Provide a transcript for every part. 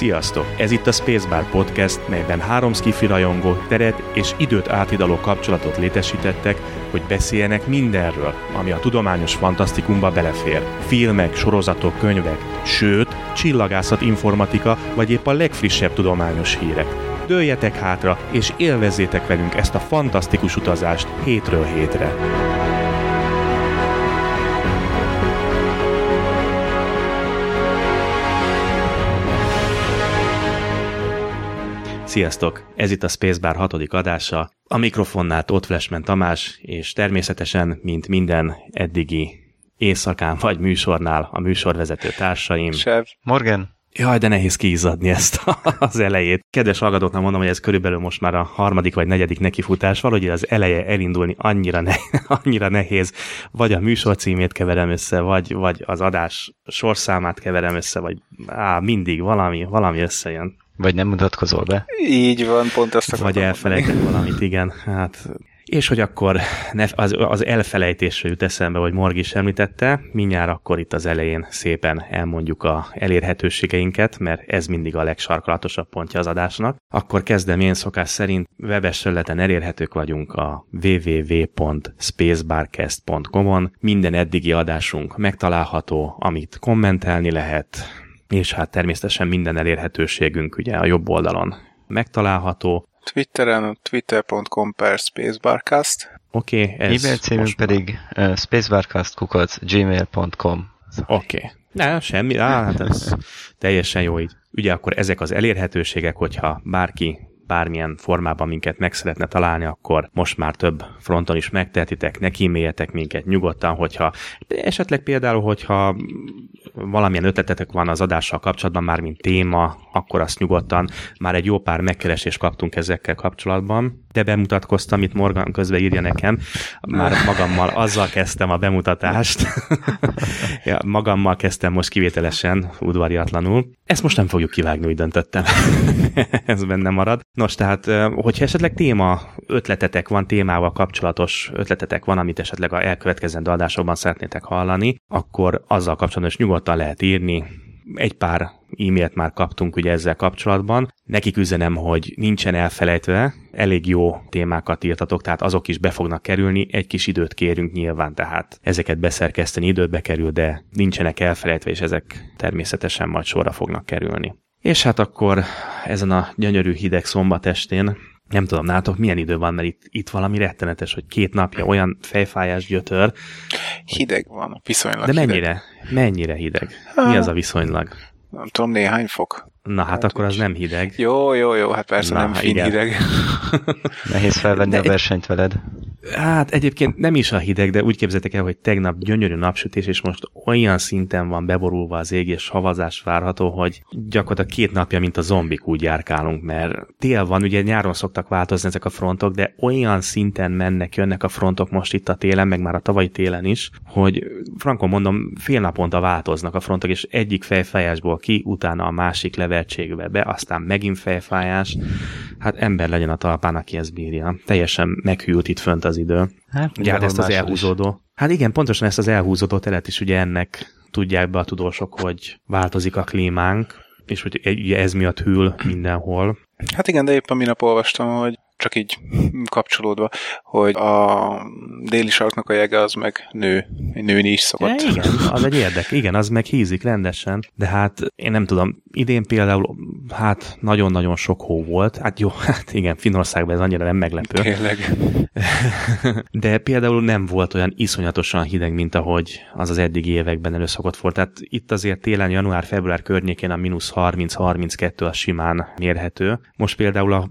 Sziasztok! Ez itt a Spacebar Podcast, melyben három skifi rajongó teret és időt átidaló kapcsolatot létesítettek, hogy beszéljenek mindenről, ami a tudományos fantasztikumba belefér. Filmek, sorozatok, könyvek, sőt, csillagászat, informatika, vagy épp a legfrissebb tudományos hírek. Dőljetek hátra, és élvezzétek velünk ezt a fantasztikus utazást hétről hétre. Sziasztok! Ez itt a Spacebar hatodik adása. A mikrofonnál Tóth Flashman Tamás, és természetesen, mint minden eddigi éjszakán vagy műsornál a műsorvezető társaim. Sev. Morgan. Jaj, de nehéz kiizzadni ezt az elejét. Kedves hallgatóknak mondom, hogy ez körülbelül most már a harmadik vagy negyedik nekifutás, valahogy az eleje elindulni annyira, ne, annyira nehéz. Vagy a műsor címét keverem össze, vagy, vagy az adás sorszámát keverem össze, vagy á, mindig valami, valami összejön. Vagy nem mutatkozol be? Így van, pont azt Vagy elfelejtett valamit, igen. Hát, és hogy akkor ne, az, az elfelejtésre jut eszembe, hogy Morg is említette, mindjárt akkor itt az elején szépen elmondjuk a elérhetőségeinket, mert ez mindig a legsarkalatosabb pontja az adásnak. Akkor kezdem én szokás szerint, webes területen elérhetők vagyunk a www.spacebarcast.com-on. Minden eddigi adásunk megtalálható, amit kommentelni lehet, és hát természetesen minden elérhetőségünk ugye a jobb oldalon megtalálható. Twitteren twitter.com per spacebarcast. Oké, okay, ez E-mail címünk pedig uh, spacebarcast.gmail.com Oké. Okay. Ne, semmi, á, hát ez teljesen jó így. Ugye akkor ezek az elérhetőségek, hogyha bárki bármilyen formában minket meg szeretne találni, akkor most már több fronton is megtehetitek, ne kíméljetek minket nyugodtan, hogyha esetleg például, hogyha valamilyen ötletetek van az adással kapcsolatban, már mint téma, akkor azt nyugodtan, már egy jó pár megkeresést kaptunk ezekkel kapcsolatban, de bemutatkoztam, itt Morgan közben írja nekem, már magammal azzal kezdtem a bemutatást, ja, magammal kezdtem most kivételesen, udvariatlanul. Ezt most nem fogjuk kivágni, úgy döntöttem. Ez benne marad. Nos, tehát, hogyha esetleg téma, ötletetek van, témával kapcsolatos ötletetek van, amit esetleg a elkövetkezendő adásokban szeretnétek hallani, akkor azzal kapcsolatban is nyugodtan lehet írni, egy pár e-mailt már kaptunk ugye ezzel kapcsolatban. Nekik üzenem, hogy nincsen elfelejtve, elég jó témákat írtatok, tehát azok is be fognak kerülni, egy kis időt kérünk nyilván, tehát ezeket beszerkeszteni időbe kerül, de nincsenek elfelejtve, és ezek természetesen majd sorra fognak kerülni. És hát akkor ezen a gyönyörű hideg szombatestén nem tudom, nátok milyen idő van, mert itt, itt valami rettenetes, hogy két napja olyan fejfájás gyötör. Hideg van, viszonylag De mennyire? Hideg. Mennyire hideg? Mi az a viszonylag? Nem tudom, néhány fok. Na hát, hát akkor az nem hideg. Jó, jó, jó, hát persze Na, nem fin igen. hideg. Nehéz felvenni de a versenyt veled. Hát egyébként nem is a hideg, de úgy képzeltek el, hogy tegnap gyönyörű napsütés, és most olyan szinten van beborulva az ég, és havazás várható, hogy gyakorlatilag két napja, mint a zombik úgy járkálunk, mert tél van, ugye nyáron szoktak változni ezek a frontok, de olyan szinten mennek, jönnek a frontok most itt a télen, meg már a tavalyi télen is, hogy frankon mondom, fél naponta változnak a frontok, és egyik fejfájásból ki, utána a másik levertségbe be, aztán megint fejfájás. Hát ember legyen a talpán, aki ezt bírja. Teljesen meghűlt itt fönt az idő. Hát, ugye hát ezt az elhúzódó. Is. Hát igen, pontosan ezt az elhúzódó teret is ugye ennek tudják be a tudósok, hogy változik a klímánk, és hogy ugye ez miatt hűl mindenhol. Hát igen, de éppen minap olvastam, hogy csak így kapcsolódva, hogy a déli sarknak a jege az meg nő, nőni is szokott. Ja, igen, az egy érdek, igen, az meg hízik rendesen, de hát én nem tudom, idén például hát nagyon-nagyon sok hó volt, hát jó, hát igen, Finországban ez annyira nem meglepő. Tényleg. De például nem volt olyan iszonyatosan hideg, mint ahogy az az eddigi években előszokott volt. Tehát itt azért télen, január-február környékén a mínusz 30-32 a simán mérhető. Most például a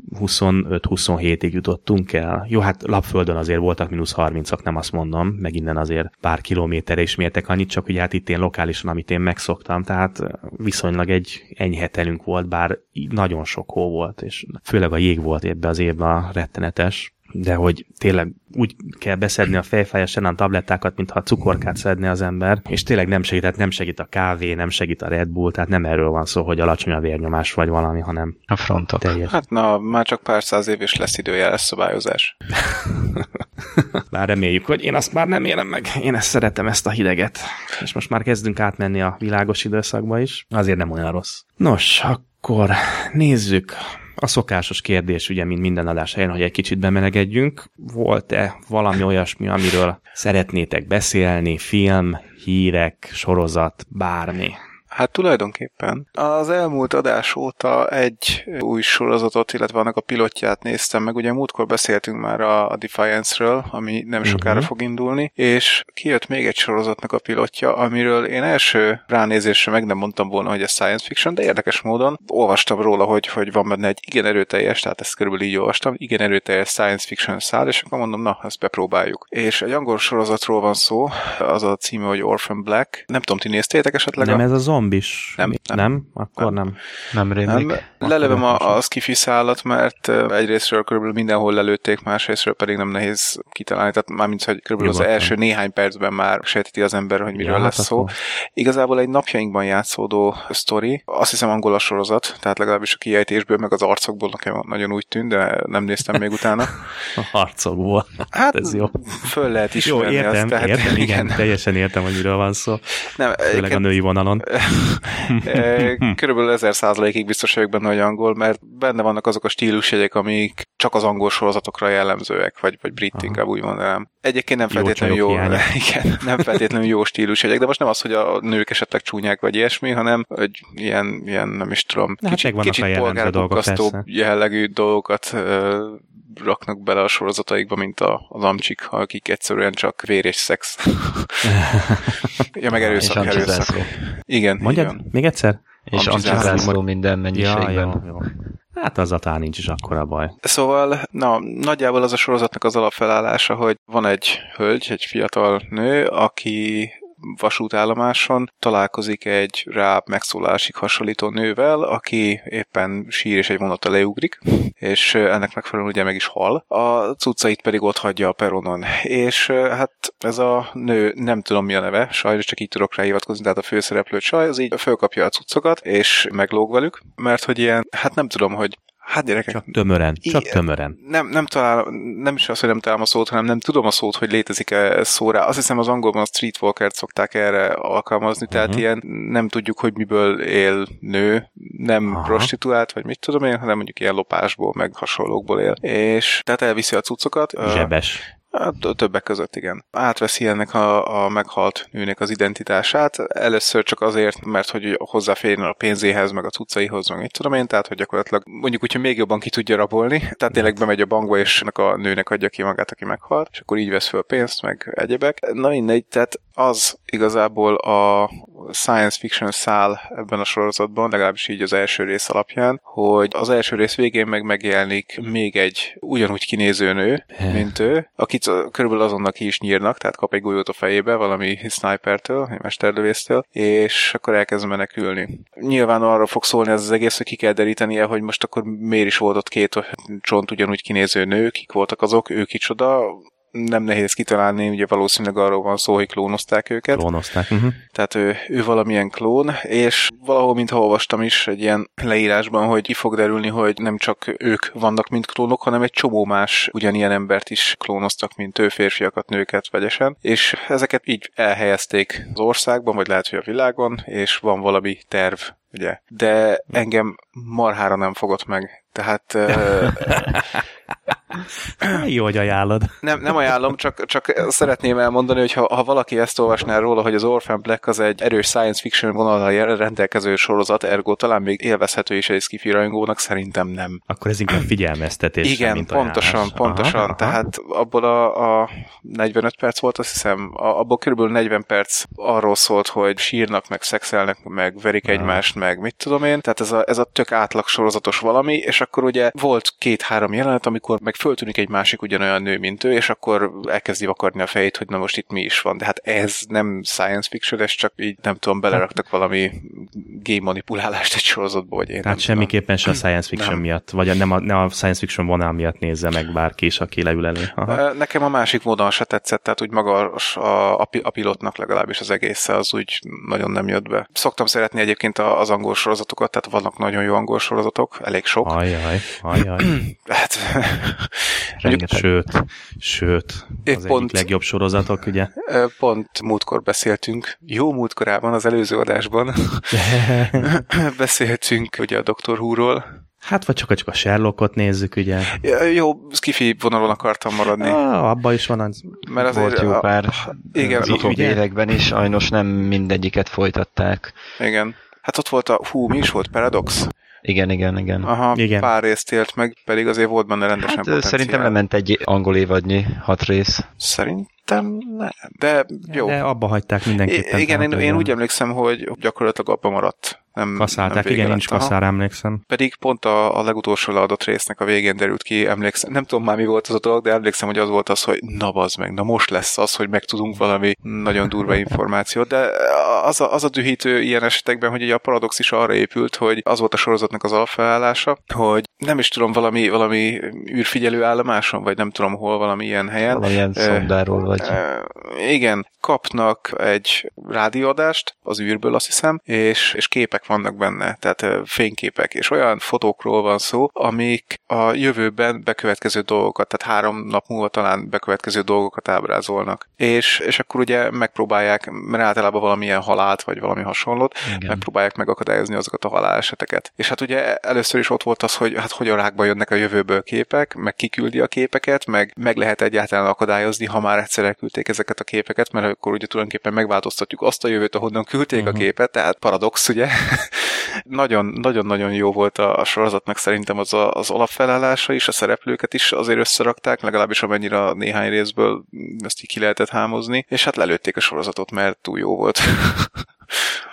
25-27-ig jutottunk el. Jó, hát lapföldön azért voltak mínusz 30-ak, nem azt mondom, meg innen azért pár kilométerre is mértek annyit, csak ugye hát itt én lokálisan, amit én megszoktam, tehát viszonylag egy enyhe telünk volt, bár nagyon sok hó volt, és főleg a jég volt ebbe az évben rettenetes de hogy tényleg úgy kell beszedni a fejfájás ellen tablettákat, mintha a cukorkát szedne az ember, és tényleg nem segít, nem segít a kávé, nem segít a Red Bull, tehát nem erről van szó, hogy alacsony a vérnyomás vagy valami, hanem a frontok. Teljes. Hát na, már csak pár száz év is lesz időjeles szabályozás. Bár reméljük, hogy én azt már nem élem meg. Én ezt szeretem, ezt a hideget. És most már kezdünk átmenni a világos időszakba is. Azért nem olyan rossz. Nos, Akkor nézzük. A szokásos kérdés, ugye, mint minden adás helyen, hogy egy kicsit bemelegedjünk. Volt-e valami olyasmi, amiről szeretnétek beszélni, film, hírek, sorozat, bármi? Hát tulajdonképpen az elmúlt adás óta egy új sorozatot, illetve annak a pilotját néztem meg. Ugye múltkor beszéltünk már a Defiance-ről, ami nem sokára uh-huh. fog indulni, és kijött még egy sorozatnak a pilotja, amiről én első ránézésre meg nem mondtam volna, hogy ez science fiction, de érdekes módon olvastam róla, hogy, hogy van benne egy igen erőteljes, tehát ezt körülbelül így olvastam, igen erőteljes science fiction szál, és akkor mondom, na, ezt bepróbáljuk. És egy angol sorozatról van szó, az a címe, hogy Orphan Black. Nem tudom, ti néztétek esetleg? Nem a... ez a zombis. Nem, nem. nem? Akkor nem. Nem, rémlik. nem. Lelövöm a, a skifi szállat, mert egyrésztről körülbelül mindenhol lelőtték, másrésztről pedig nem nehéz kitalálni, tehát mármint, hogy körülbelül Jó, az első néhány percben már sejteti az ember, hogy miről ja, lesz hát szó. Akkor. Igazából egy napjainkban játszódó sztori, azt hiszem angol a sorozat, tehát legalábbis a kiejtésből, meg az arcokból nekem nagyon úgy tűnt, de nem néztem még utána. a arcokból. Hát ez jó. Föl lehet ismerni jó, értem, azt. Tehát, értem, igen, igen, teljesen értem, hogy miről van szó. Nem, Főleg a női vonalon. Körülbelül ezer százalékig biztos vagyok benne, hogy angol, mert benne vannak azok a stílusjegyek, amik csak az angol sorozatokra jellemzőek, vagy, vagy brit Aha. inkább úgy mondanám. Egyébként nem feltétlenül jó, jó igen, nem feltétlenül jó stílusjegyek, de most nem az, hogy a nők esetleg csúnyák vagy ilyesmi, hanem hogy ilyen, ilyen nem is tudom, hát kicsit, kicsit polgárbukasztó jellegű dolgokat raknak bele a sorozataikba, mint a, az amcsik, akik egyszerűen csak vér és szex. ja, meg erőszak, erőszak. Igen. Mondjad igen. még egyszer? És amcsizászló minden mennyiségben. Ja, jó, jó. Hát az a nincs is akkora baj. Szóval, na, nagyjából az a sorozatnak az alapfelállása, hogy van egy hölgy, egy fiatal nő, aki vasútállomáson találkozik egy rá megszólásig hasonlító nővel, aki éppen sír és egy vonata leugrik, és ennek megfelelően ugye meg is hal. A cuccait pedig ott hagyja a peronon. És hát ez a nő, nem tudom mi a neve, sajnos csak így tudok rá hivatkozni, tehát a főszereplő csaj, az így fölkapja a cuccokat, és meglóg velük, mert hogy ilyen, hát nem tudom, hogy Hát gyerekek. Csak tömören, csak tömören. Nem, nem talál, nem is az, hogy nem találom a szót, hanem nem tudom a szót, hogy létezik-e szóra. Azt hiszem az angolban a streetwalkert szokták erre alkalmazni, uh-huh. tehát ilyen nem tudjuk, hogy miből él nő, nem Aha. prostituált, vagy mit tudom én, hanem mondjuk ilyen lopásból, meg hasonlókból él. És tehát elviszi a cuccokat. Zsebes. Hát többek között igen. Átveszi ennek a, a meghalt nőnek az identitását. Először csak azért, mert hogy hozzáférjen a pénzéhez, meg a cuccaihoz, meg mit tudom én, tehát hogy gyakorlatilag mondjuk úgy, hogy még jobban ki tudja rabolni. Tehát tényleg bemegy a bankba, és a nőnek adja ki magát, aki meghalt, és akkor így vesz föl pénzt, meg egyebek. Na mindegy, tehát az igazából a science fiction szál ebben a sorozatban, legalábbis így az első rész alapján, hogy az első rész végén meg megjelenik még egy ugyanúgy kinéző nő, mint ő, akit körülbelül azonnal ki is nyírnak, tehát kap egy golyót a fejébe valami snipertől, egy mesterlövésztől, és akkor elkezd menekülni. Nyilván arra fog szólni ez az egész, hogy ki kell derítenie, hogy most akkor miért is volt ott két csont ugyanúgy kinéző nő, kik voltak azok, ő kicsoda, nem nehéz kitalálni, ugye valószínűleg arról van szó, hogy klónozták őket. Klónozták. Uh-huh. Tehát ő, ő valamilyen klón, és valahol, mintha olvastam is egy ilyen leírásban, hogy ki fog derülni, hogy nem csak ők vannak, mint klónok, hanem egy csomó más ugyanilyen embert is klónoztak, mint ő, férfiakat, nőket vegyesen, és ezeket így elhelyezték az országban, vagy lehet, hogy a világon, és van valami terv ugye? De engem marhára nem fogott meg. Tehát... Jó, hogy ajánlod. Nem, nem ajánlom, csak, csak szeretném elmondani, hogy ha, ha valaki ezt olvasná róla, hogy az Orphan Black az egy erős science fiction vonalal rendelkező sorozat, ergo talán még élvezhető is egy skifi rajongónak, szerintem nem. Akkor ez inkább figyelmeztetés. Igen, mint pontosan, ajánlás. pontosan. Aha, Tehát abból a, a 45 perc volt, azt hiszem, abból körülbelül 40 perc arról szólt, hogy sírnak, meg szexelnek, meg verik aha. egymást, meg mit tudom én. Tehát ez a, ez a tök átlag sorozatos valami, és akkor ugye volt két-három jelenet, amikor meg föltűnik egy másik ugyanolyan nő, mint ő, és akkor elkezdi vakarni a fejét, hogy na most itt mi is van. De hát ez nem science fiction, ez csak így nem tudom, beleraktak valami game manipulálást egy sorozatba, vagy én Tehát semmiképpen se a science fiction nem. miatt, vagy nem a, nem a science fiction vonal miatt nézze meg bárki is, aki leül elő. Aha. Nekem a másik vonal se tetszett, tehát úgy maga a, a, a pilotnak legalábbis az egész az úgy nagyon nem jött be. Szoktam szeretni egyébként az angol sorozatokat, tehát vannak nagyon jó angol sorozatok, elég sok. Ajaj, ajaj. hát, Rengeteg. Sőt, sőt, az pont, egyik legjobb sorozatok, ugye? Pont múltkor beszéltünk, jó múltkorában, az előző adásban, Beszélhetünk ugye a Doktor Húról. Hát, vagy csak, csak a Sherlockot nézzük, ugye. Ja, jó, skifi vonalon akartam maradni. Ah, abban is van az. Mert azért Volt jó pár a, igen, az utóbbi években is, sajnos nem mindegyiket folytatták. Igen. Hát ott volt a, hú, mi is volt, Paradox? Igen, igen, igen. Aha, igen. pár részt élt meg, pedig azért volt benne rendesen hát, potenciál. Szerintem lement egy angol évadnyi hat rész. Szerint Szerintem nem, de jó. De abba hagyták mindenképpen. I- igen, én, én úgy emlékszem, hogy gyakorlatilag abba maradt. Nem, Kaszálták, nem igen, nincs kaszára emlékszem. Pedig pont a, a legutolsó leadott résznek a végén derült ki, emlékszem, nem tudom már mi volt az a dolog, de emlékszem, hogy az volt az, hogy na bazd meg, na most lesz az, hogy megtudunk valami nagyon durva információt, de az a, az a dühítő ilyen esetekben, hogy ugye a paradox is arra épült, hogy az volt a sorozatnak az alapfelállása, hogy nem is tudom, valami, valami űrfigyelő állomáson, vagy nem tudom hol, valami ilyen helyen. Valamilyen szondáról vagy. Igen, kapnak egy rádióadást az űrből, azt hiszem, és, és képek vannak benne, tehát fényképek, és olyan fotókról van szó, amik a jövőben bekövetkező dolgokat, tehát három nap múlva talán bekövetkező dolgokat ábrázolnak. És, és akkor ugye megpróbálják, mert általában valamilyen halált, vagy valami hasonlót, Igen. megpróbálják megakadályozni azokat a haláleseteket. És hát ugye először is ott volt az, hogy hát hogy a rákba jönnek a jövőből képek, meg kiküldi a képeket, meg meg lehet egyáltalán akadályozni, ha már egyszer elküldték ezeket a képeket, mert akkor ugye tulajdonképpen megváltoztatjuk azt a jövőt, ahonnan küldték uh-huh. a mhm. képet, tehát paradox, ugye? Nagyon-nagyon-nagyon jó volt a, a sorozatnak szerintem az a, az alapfelállása is, a szereplőket is azért összerakták, legalábbis amennyire néhány részből ezt így ki lehetett hámozni, és hát lelőtték a sorozatot, mert túl jó volt.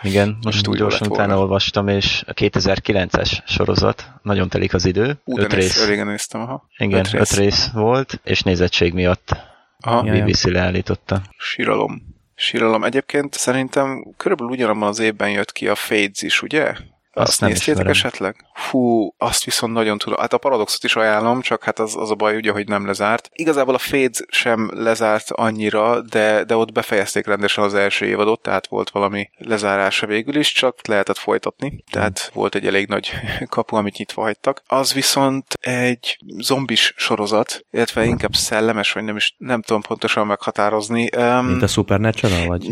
Igen, most úgy gyorsan utána olvastam, és a 2009-es sorozat, nagyon telik az idő. Ú, öt rész. Régen néztem, aha. Igen, öt rész. öt rész volt, és nézettség miatt Aha. BBC leállította. Síralom. Síralom. Egyébként szerintem körülbelül ugyanabban az évben jött ki a Fades is, ugye? Azt, azt néztétek esetleg? Fú, azt viszont nagyon tudom. Hát a Paradoxot is ajánlom, csak hát az, az a baj ugye, hogy nem lezárt. Igazából a Fades sem lezárt annyira, de, de ott befejezték rendesen az első évadot, tehát volt valami lezárása végül is, csak lehetett folytatni. Tehát volt egy elég nagy kapu, amit nyitva hagytak. Az viszont egy zombis sorozat, illetve inkább szellemes, vagy nem is nem tudom pontosan meghatározni. Um, Mint a Supernatural, vagy?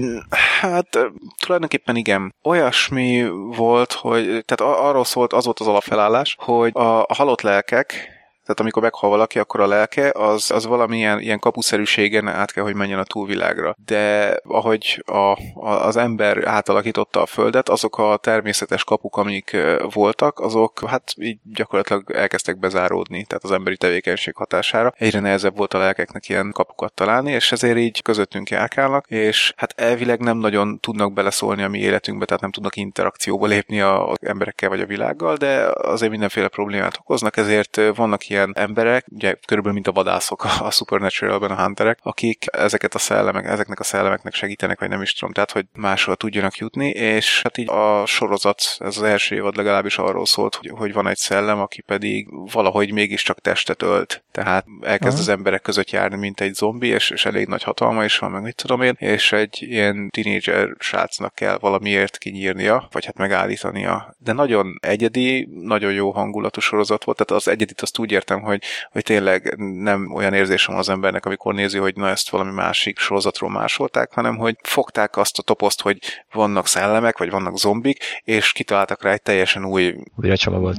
Hát tulajdonképpen igen. Olyasmi volt, hogy tehát arról szólt, az volt az alapfelállás, hogy a, halott lelkek, tehát amikor meghal valaki, akkor a lelke az, az valamilyen ilyen kapuszerűségen át kell, hogy menjen a túlvilágra. De ahogy a, a, az ember átalakította a Földet, azok a természetes kapuk, amik voltak, azok hát így gyakorlatilag elkezdtek bezáródni, tehát az emberi tevékenység hatására. Egyre nehezebb volt a lelkeknek ilyen kapukat találni, és ezért így közöttünk járkálnak, és hát elvileg nem nagyon tudnak beleszólni a mi életünkbe, tehát nem tudnak interakcióba lépni az emberekkel vagy a világgal, de azért mindenféle problémát okoznak, ezért vannak ilyen emberek, ugye körülbelül mint a vadászok a, Supernatural-ben a hunterek, akik ezeket a szellemek, ezeknek a szellemeknek segítenek, vagy nem is tudom, tehát hogy máshol tudjanak jutni, és hát így a sorozat, ez az első évad legalábbis arról szólt, hogy, hogy van egy szellem, aki pedig valahogy mégiscsak testet ölt, tehát elkezd az emberek között járni, mint egy zombi, és, és elég nagy hatalma is van, meg mit tudom én, és egy ilyen tínédzser srácnak kell valamiért kinyírnia, vagy hát megállítania. De nagyon egyedi, nagyon jó hangulatú sorozat volt, tehát az egyedit azt úgy értem, hogy, hogy tényleg nem olyan érzésem az embernek, amikor nézi, hogy na ezt valami másik sorozatról másolták, hanem hogy fogták azt a toposzt, hogy vannak szellemek, vagy vannak zombik, és kitaláltak rá egy teljesen új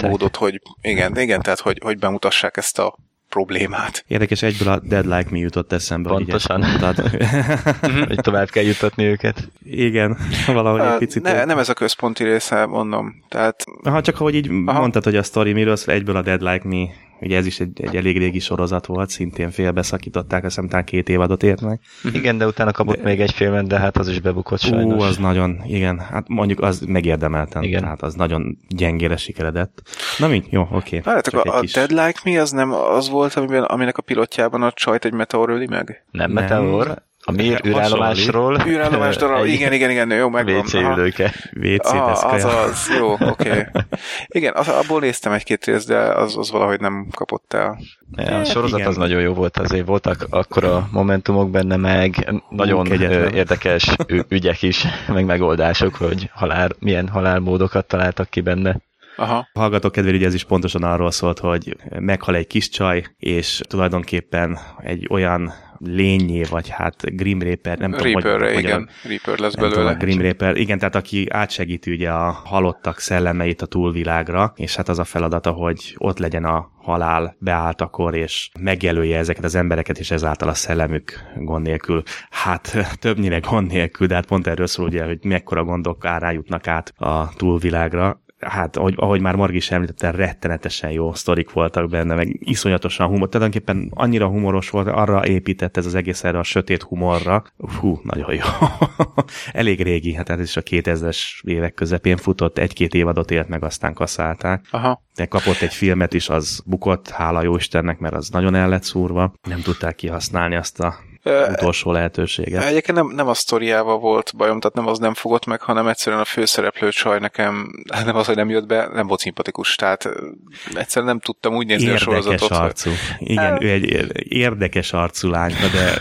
módot, hogy igen, igen, tehát hogy, hogy bemutassák ezt a problémát. Érdekes, egyből a Dead Like Me jutott eszembe. Pontosan. hogy tovább kell jutatni őket. Igen, valahogy egy picit. Ne, nem ez a központi része, mondom. Tehát... Ha csak ahogy így Aha. mondtad, hogy a story miről szól, egyből a Dead Like Me Ugye ez is egy, egy elég régi sorozat volt, szintén félbeszakították, azt hiszem két évadot ért meg. Igen, de utána kapott de, még egy filmet, de hát az is bebukott sajnos. Ú, az nagyon, igen, hát mondjuk az megérdemelten, igen. tehát az nagyon gyengére sikeredett. Na mi? Jó, oké. Okay. a, a kis... Dead Like Me az nem az volt, amiben, aminek a pilotjában a csajt egy meteor öli meg? Nem, nem. meteor, a Mir űrállomásról. Űrállomásról, igen, igen, igen, jó, megvan. WC ülőke. WC ah, az az, jó, oké. Okay. Igen, az, abból néztem egy-két részt, de az, az valahogy nem kapott el. Ja, a sorozat igen. az nagyon jó volt, azért voltak akkor a momentumok benne, meg nagyon érdekes ügyek is, meg megoldások, hogy halál, milyen halálmódokat találtak ki benne. Aha. A hallgatók kedvére ugye ez is pontosan arról szólt, hogy meghal egy kis csaj, és tulajdonképpen egy olyan lényé, vagy hát Grim Reaper, nem tudom, Reaper, hogy igen, Reaper lesz belőle. Tudom, Grim Reaper, igen, tehát aki átsegíti ugye a halottak szellemeit a túlvilágra, és hát az a feladata, hogy ott legyen a halál beálltakor, és megjelölje ezeket az embereket, és ezáltal a szellemük gond nélkül. Hát többnyire gond nélkül, de hát pont erről szól ugye, hogy mekkora gondok árá át a túlvilágra, hát ahogy, ahogy már Margi is említette, rettenetesen jó sztorik voltak benne, meg iszonyatosan humor. Tulajdonképpen annyira humoros volt, arra épített ez az egész erre a sötét humorra. Hú, nagyon jó. Elég régi, hát ez is a 2000-es évek közepén futott, egy-két évadot élt meg, aztán kaszálták. Aha. De kapott egy filmet is, az bukott, hála jó Istennek, mert az nagyon el lett szúrva. Nem tudták kihasználni azt a utolsó lehetősége. Egyébként nem, nem a sztoriával volt bajom, tehát nem az nem fogott meg, hanem egyszerűen a főszereplő csaj nekem, nem az, hogy nem jött be, nem volt szimpatikus, tehát egyszerűen nem tudtam úgy nézni érdekes a sorozatot. arcú. Hogy... Igen, hát- ő egy érdekes arcú lány, de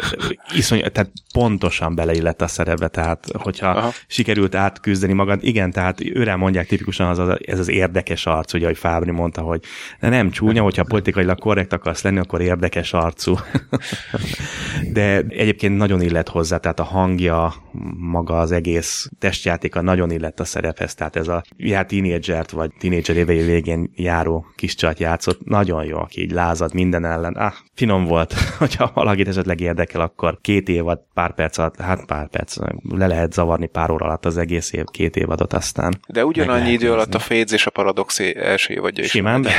iszony, tehát pontosan beleillett a szerepbe, tehát hogyha Aha. sikerült átküzdeni magad, igen, tehát őre mondják tipikusan az, az, ez az érdekes arc, ugye, ahogy Fábri mondta, hogy nem csúnya, hogyha politikailag korrekt akarsz lenni, akkor érdekes arcú. de egyébként nagyon illet hozzá, tehát a hangja, maga az egész testjátéka nagyon illet a szerephez, tehát ez a já tínédzsert, vagy tínédzser évei végén járó kis csat játszott, nagyon jó, aki így lázad minden ellen. Ah, finom volt, hogyha valakit esetleg érdekel, akkor két évad, pár perc alatt, hát pár perc, le lehet zavarni pár óra alatt az egész év, két évadot aztán. De ugyanannyi idő alatt a Fades és a Paradox első évadja is. Simán, de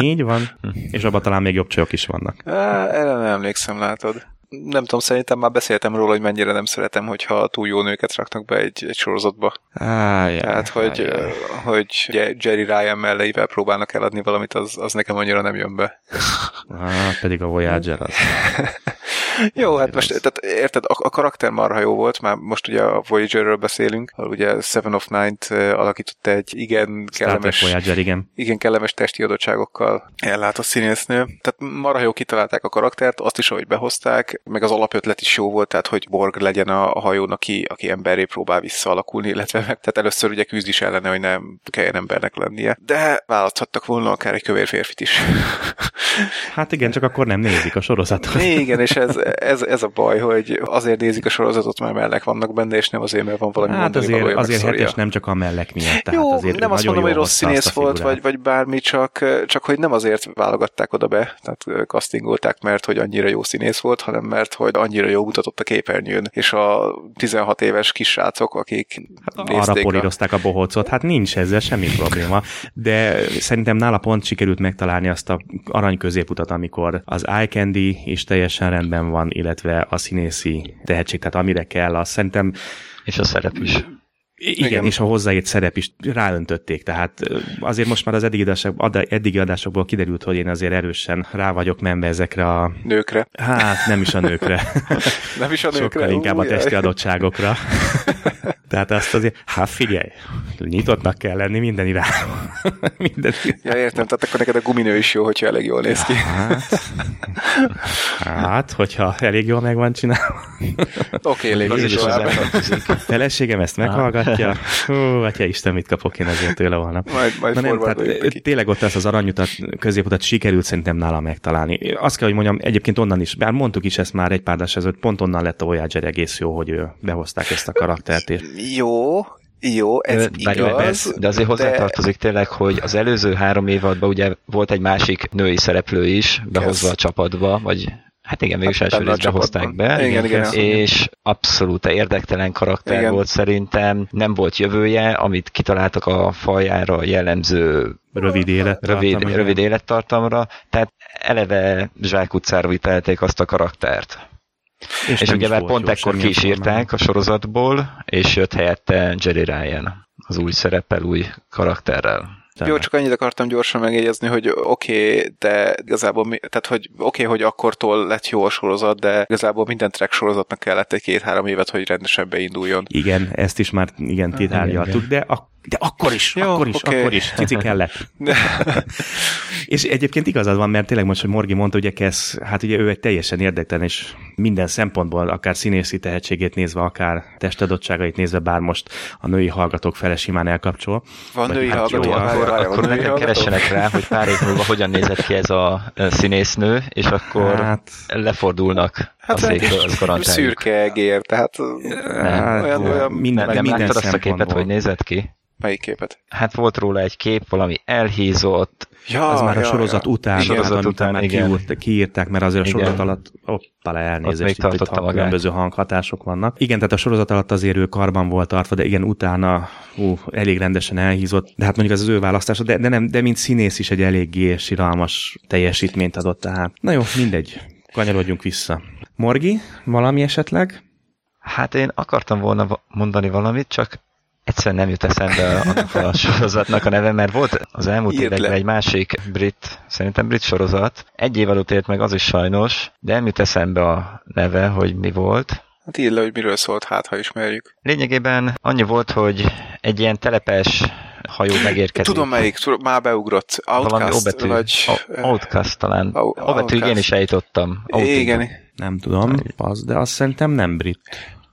így van, és abban talán még jobb csajok is vannak. Erre nem emlékszem, látod nem tudom, szerintem már beszéltem róla, hogy mennyire nem szeretem, hogyha túl jó nőket raknak be egy, egy sorozatba. Á, Tehát, hogy, áj, hogy Jerry Ryan melleivel próbálnak eladni valamit, az, az nekem annyira nem jön be. Á, pedig a Voyager az. Jó, hát most, tehát érted, a, a karakter marha jó volt, már most ugye a Voyager-ről beszélünk, ugye Seven of Nine-t alakított egy igen kellemes, Voyager, igen. igen kellemes testi adottságokkal ellátott színésznő. Tehát marha jó kitalálták a karaktert, azt is, ahogy behozták, meg az alapötlet is jó volt, tehát hogy Borg legyen a hajón, aki, aki emberré próbál visszaalakulni, illetve meg, tehát először ugye küzd is ellene, hogy nem kelljen embernek lennie. De választhattak volna akár egy kövér férfit is. Hát igen, csak akkor nem nézik a sorozatot. Igen, és ez, ez, ez a baj, hogy azért nézik a sorozatot, mert mellek vannak benne, és nem azért, mert van valami Hát azért, azért hetes nem csak a mellek miatt. Tehát jó, azért nem azt mondom, hogy rossz színész volt, vagy, vagy bármi, csak, csak hogy nem azért válogatták oda be, tehát castingolták, mert hogy annyira jó színész volt, hanem mert hogy annyira jó mutatott a képernyőn, és a 16 éves kis srácok, akik hát arra polírozták a... a bohócot, hát nincs ezzel semmi probléma, de szerintem nála pont sikerült megtalálni azt a arany középutat, amikor az eye candy is teljesen rendben van, illetve a színészi tehetség, tehát amire kell, azt szerintem és a szerep is. Igen, Igen, és a hozzáért szerep is ráöntötték, tehát azért most már az eddigi, adások, eddigi adásokból kiderült, hogy én azért erősen rá vagyok menve ezekre a... Nőkre. Hát, nem is a nőkre. nem is a nőkre. Sokkal inkább a testi adottságokra. Tehát azt azért, hát figyelj, nyitottnak kell lenni minden irányba. minden Ja, értem, tehát akkor neked a guminő is jó, hogyha elég jól néz ki. Hát, hát hogyha elég jól meg van csinálva. Oké, okay, lépjünk. Feleségem ezt meghallgatja. Hú, atya Isten, mit kapok én azért tőle volna. Majd, majd Na nem, tehát, tényleg ott ezt az aranyutat, középutat sikerült szerintem nála megtalálni. Azt kell, hogy mondjam, egyébként onnan is, bár mondtuk is ezt már egy pár ezelőtt, pont onnan lett a Voyager egész jó, hogy ő behozták ezt a karaktert. És jó, jó, ez de, igaz. De azért hozzátartozik de... tényleg, hogy az előző három évadban ugye volt egy másik női szereplő is behozva yes. a csapatba, vagy Hát igen, mégis hát első részbe hozták be, igen, igen, és abszolút érdektelen karakter igen. volt szerintem, nem volt jövője, amit kitaláltak a fajára jellemző rövid élettartam, rövid, rövid élettartamra, tehát eleve zsákutcára vitelték azt a karaktert. És, és ugye már pont ekkor ki is írták a sorozatból, és jött helyette Jerry Ryan, az új szereppel, új karakterrel. Jó, csak annyit akartam gyorsan megjegyezni, hogy oké, okay, de igazából, tehát hogy oké, okay, hogy akkortól lett jó a sorozat, de igazából minden track sorozatnak kellett egy két-három évet, hogy rendesen beinduljon. Igen, ezt is már igen kitárgyaltuk, de a de akkor is, Jó, akkor is, okay. akkor is, cici kellett. és egyébként igazad van, mert tényleg most, hogy Morgi mondta, ugye Kesz, hát ugye ő egy teljesen érdektelen, és minden szempontból, akár színészi tehetségét nézve, akár testadottságait nézve, bár most a női hallgatók fele simán elkapcsol. Van női hát hallgató, jó, akkor, várjál, akkor nekem keressenek rá, hogy pár év múlva hogyan nézett ki ez a színésznő, és akkor hát... lefordulnak Hát az, az garantáljuk. Szürke egér, tehát nem, olyan, olyan, minden, nem minden láttad azt a képet, hogy nézett ki? Melyik képet? Hát volt róla egy kép, valami elhízott. Ja, az már ja, a sorozat ja. után, igen, sorozat hát, után már igen. Kiúrt, kiírták, mert azért igen. a sorozat alatt hoppá elnézést, itt, itt a különböző hanghatások vannak. Igen, tehát a sorozat alatt azért ő karban volt tartva, de igen, utána ú, elég rendesen elhízott, de hát mondjuk az az ő választása, de, de, nem, de mint színész is egy eléggé siralmas teljesítményt adott, tehát na jó, mindegy, kanyarodjunk vissza. Morgi, valami esetleg? Hát én akartam volna mondani valamit, csak egyszerűen nem jut eszembe annak a sorozatnak a neve, mert volt az elmúlt Írd években le. egy másik brit, szerintem brit sorozat. Egy év előtt ért meg az is sajnos, de nem jut eszembe a neve, hogy mi volt. Hát írd le, hogy miről szólt, hát ha ismerjük. Lényegében annyi volt, hogy egy ilyen telepes hajó megérkezik. Tudom melyik, már beugrott. Outcast, vagy... Outcast talán. O betű, igen is eljutottam. Igen. Nem tudom, az, de azt szerintem nem brit.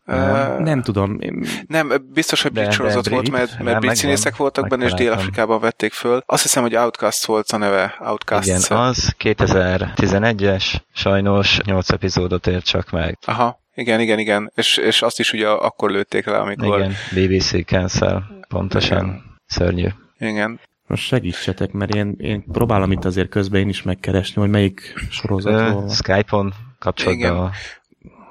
Nem, nem tudom. Nem, biztos, hogy brit sorozat volt, mert, mert brit színészek voltak benne, és Dél-Afrikában vették föl. Azt hiszem, hogy Outcast volt a neve. Outcast. Igen, az 2011-es, sajnos 8 epizódot ért csak meg. Aha, igen, igen, igen. És, és azt is ugye akkor lőtték le, amikor... Igen, BBC cancel, pontosan. Igen. Szörnyű. Igen. Most segítsetek, mert én, én próbálom itt azért közben én is megkeresni, hogy melyik sorozatról. Skype-on kapcsolatban a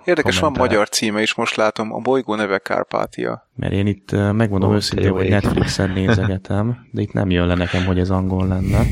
Érdekes, kommentál. van magyar címe is, most látom, a bolygó neve Kárpátia. Mert én itt megmondom oh, őszintén, hogy Netflixen nézegetem, de itt nem jön le nekem, hogy ez angol lenne.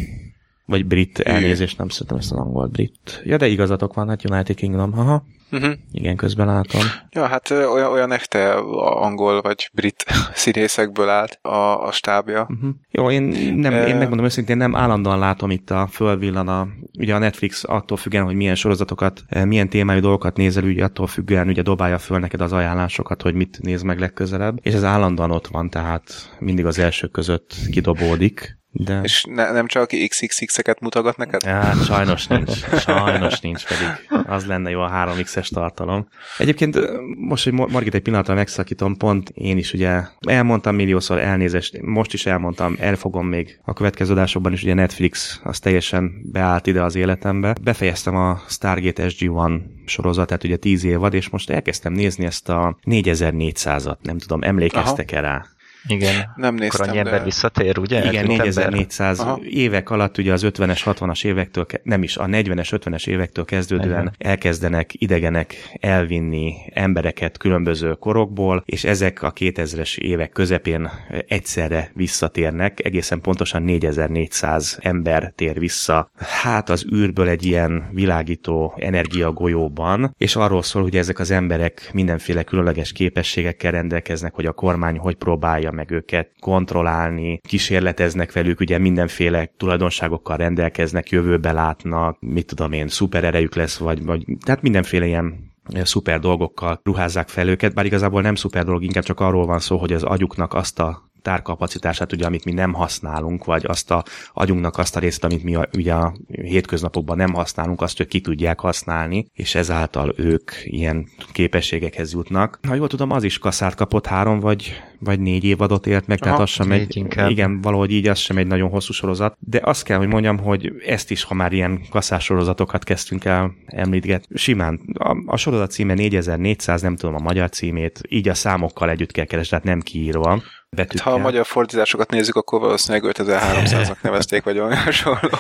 Vagy brit, elnézést, nem szeretem ezt az angol brit. Ja, de igazatok van, hát United Kingdom, haha. Uh-huh. Igen, közben látom. Ja, hát olyan, olyan echte angol vagy brit színészekből állt a, a stábja. Uh-huh. Jó, én, nem, uh, én megmondom őszintén, nem állandóan látom itt a fölvillan a, ugye a Netflix attól függően, hogy milyen sorozatokat, milyen témájú dolgokat nézel, ugye attól függően ugye dobálja föl neked az ajánlásokat, hogy mit néz meg legközelebb, és ez állandóan ott van, tehát mindig az első között kidobódik. De... És ne, nem csak XXX-eket mutogat neked? Ja, sajnos nincs. Sajnos nincs pedig. Az lenne jó a 3X-es tartalom. Egyébként most, hogy Margit egy pillanatra megszakítom, pont én is ugye elmondtam milliószor elnézést, most is elmondtam, elfogom még a következő adásokban is, ugye Netflix az teljesen beállt ide az életembe. Befejeztem a Stargate SG-1 sorozatát, ugye 10 évad, és most elkezdtem nézni ezt a 4400-at, nem tudom, emlékeztek-e rá? Igen. Nem néztem, Akkor annyi ember de... visszatér, ugye? Igen, 4400 Aha. évek alatt, ugye az 50-es, 60-as évektől, nem is, a 40-es, 50-es évektől kezdődően Igen. elkezdenek idegenek elvinni embereket különböző korokból, és ezek a 2000-es évek közepén egyszerre visszatérnek, egészen pontosan 4400 ember tér vissza, hát az űrből egy ilyen világító energiagolyóban, és arról szól, hogy ezek az emberek mindenféle különleges képességekkel rendelkeznek, hogy a kormány hogy próbálja meg őket kontrollálni, kísérleteznek velük, ugye mindenféle tulajdonságokkal rendelkeznek, jövőbe látnak, mit tudom én, szupererejük lesz, vagy, vagy tehát mindenféle ilyen szuper dolgokkal ruházzák fel őket, bár igazából nem szuper dolog, inkább csak arról van szó, hogy az agyuknak azt a tárkapacitását, ugye, amit mi nem használunk, vagy azt a agyunknak azt a részt, amit mi a, ugye a hétköznapokban nem használunk, azt ők ki tudják használni, és ezáltal ők ilyen képességekhez jutnak. Ha jól tudom, az is kaszárt kapott három vagy, vagy négy évadot élt meg, Aha, tehát az sem egy, inkább. igen, valahogy így az sem egy nagyon hosszú sorozat, de azt kell, hogy mondjam, hogy ezt is, ha már ilyen kasszás sorozatokat kezdtünk el említgetni, simán a, a sorozat címe 4400, nem tudom a magyar címét, így a számokkal együtt kell keresni, tehát nem kiírva betűkkel. Ha a magyar fordításokat nézzük, akkor valószínűleg 5300-nak nevezték, vagy olyan hasonló.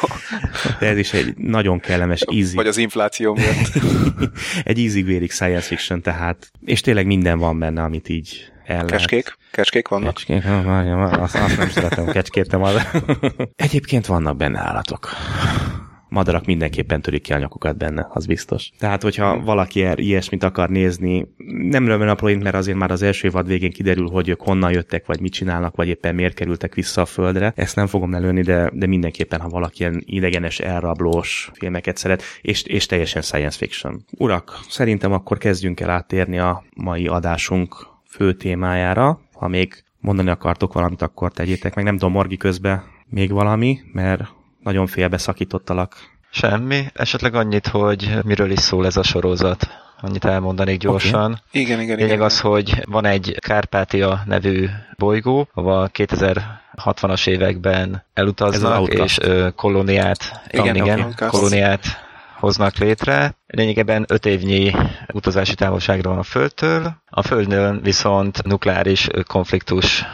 De ez is egy nagyon kellemes easy. Vagy az infláció miatt. egy easy vérik science fiction, tehát, és tényleg minden van benne, amit így el Kecskék? Kecskék vannak? Kecskék, azt, azt nem szeretem, kecskét nem Egyébként vannak benne állatok madarak mindenképpen törik ki a nyakukat benne, az biztos. Tehát, hogyha valaki er, ilyesmit akar nézni, nem rövön a point, mert azért már az első évad végén kiderül, hogy ők honnan jöttek, vagy mit csinálnak, vagy éppen miért kerültek vissza a földre. Ezt nem fogom előni, de, de mindenképpen, ha valaki ilyen idegenes, elrablós filmeket szeret, és, és teljesen science fiction. Urak, szerintem akkor kezdjünk el áttérni a mai adásunk fő témájára. Ha még mondani akartok valamit, akkor tegyétek meg. Nem tudom, Morgi közben még valami, mert nagyon félbeszakítottalak. Semmi, esetleg annyit, hogy miről is szól ez a sorozat. Annyit elmondanék gyorsan. Okay. Igen, igen, Lényeg igen. az, hogy van egy Kárpátia nevű bolygó, ahol 2060-as években elutaznak, és ö, kolóniát, igen, igen, kolóniát hoznak létre. Lényegében öt évnyi utazási távolságra van a Földtől. A Földön viszont nukleáris konfliktus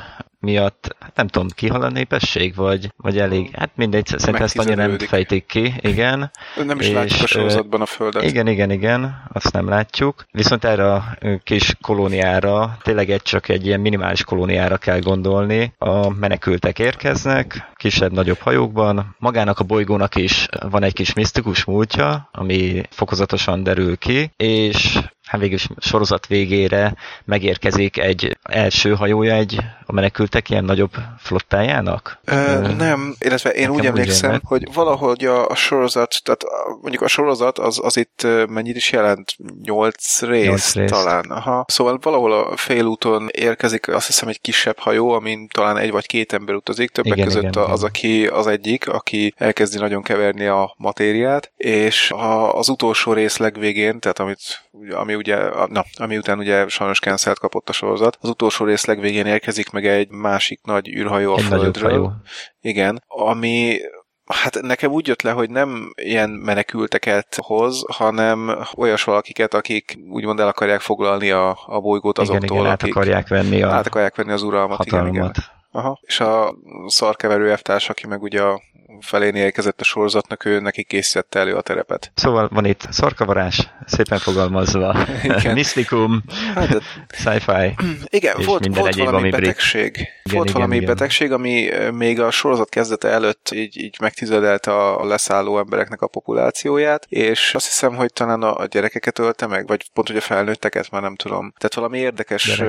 miatt, hát nem tudom, kihal a népesség, vagy, vagy elég, hát mindegy, szerintem ezt annyira nem fejtik ki, igen. Nem is és, látjuk a sorozatban a Földet. Igen, igen, igen, azt nem látjuk. Viszont erre a kis kolóniára, tényleg egy csak egy ilyen minimális kolóniára kell gondolni. A menekültek érkeznek, kisebb-nagyobb hajókban. Magának a bolygónak is van egy kis misztikus múltja, ami fokozatosan derül ki, és hát végül sorozat végére megérkezik egy első hajója egy a menekültek ilyen nagyobb flottájának? Ö, nem, illetve én úgy emlékszem, úgy hogy valahogy a, a sorozat, tehát mondjuk a sorozat az, az itt mennyit is jelent? Nyolc rész, Nyolc rész talán. Aha. Szóval valahol a félúton érkezik azt hiszem egy kisebb hajó, amin talán egy vagy két ember utazik, többek igen, között igen, az, igen. aki az egyik, aki elkezdi nagyon keverni a matériát, és a, az utolsó rész legvégén, tehát amit, ami ugye, na, ami után ugye sajnos cancelt kapott a sorozat, az utolsó rész legvégén érkezik meg egy másik nagy űrhajó a egy Földről. Hajó. Igen, ami Hát nekem úgy jött le, hogy nem ilyen menekülteket hoz, hanem olyas valakiket, akik úgymond el akarják foglalni a, a bolygót azoktól, igen, igen, át akarják venni a át akarják venni az uralmat. Hatalmat. Igen, igen. Aha. És a szarkeverő elvtárs, aki meg ugye a felén érkezett a sorozatnak, ő neki készítette elő a terepet. Szóval van itt szarkavarás, szépen fogalmazva, misztikum, hát, sci-fi, igen, és volt, minden volt egyéb, valami betegség. Igen, volt igen, valami igen. betegség, ami még a sorozat kezdete előtt így, így megtizedelte a leszálló embereknek a populációját, és azt hiszem, hogy talán a gyerekeket ölte meg, vagy pont, hogy a felnőtteket, már nem tudom. Tehát valami érdekes...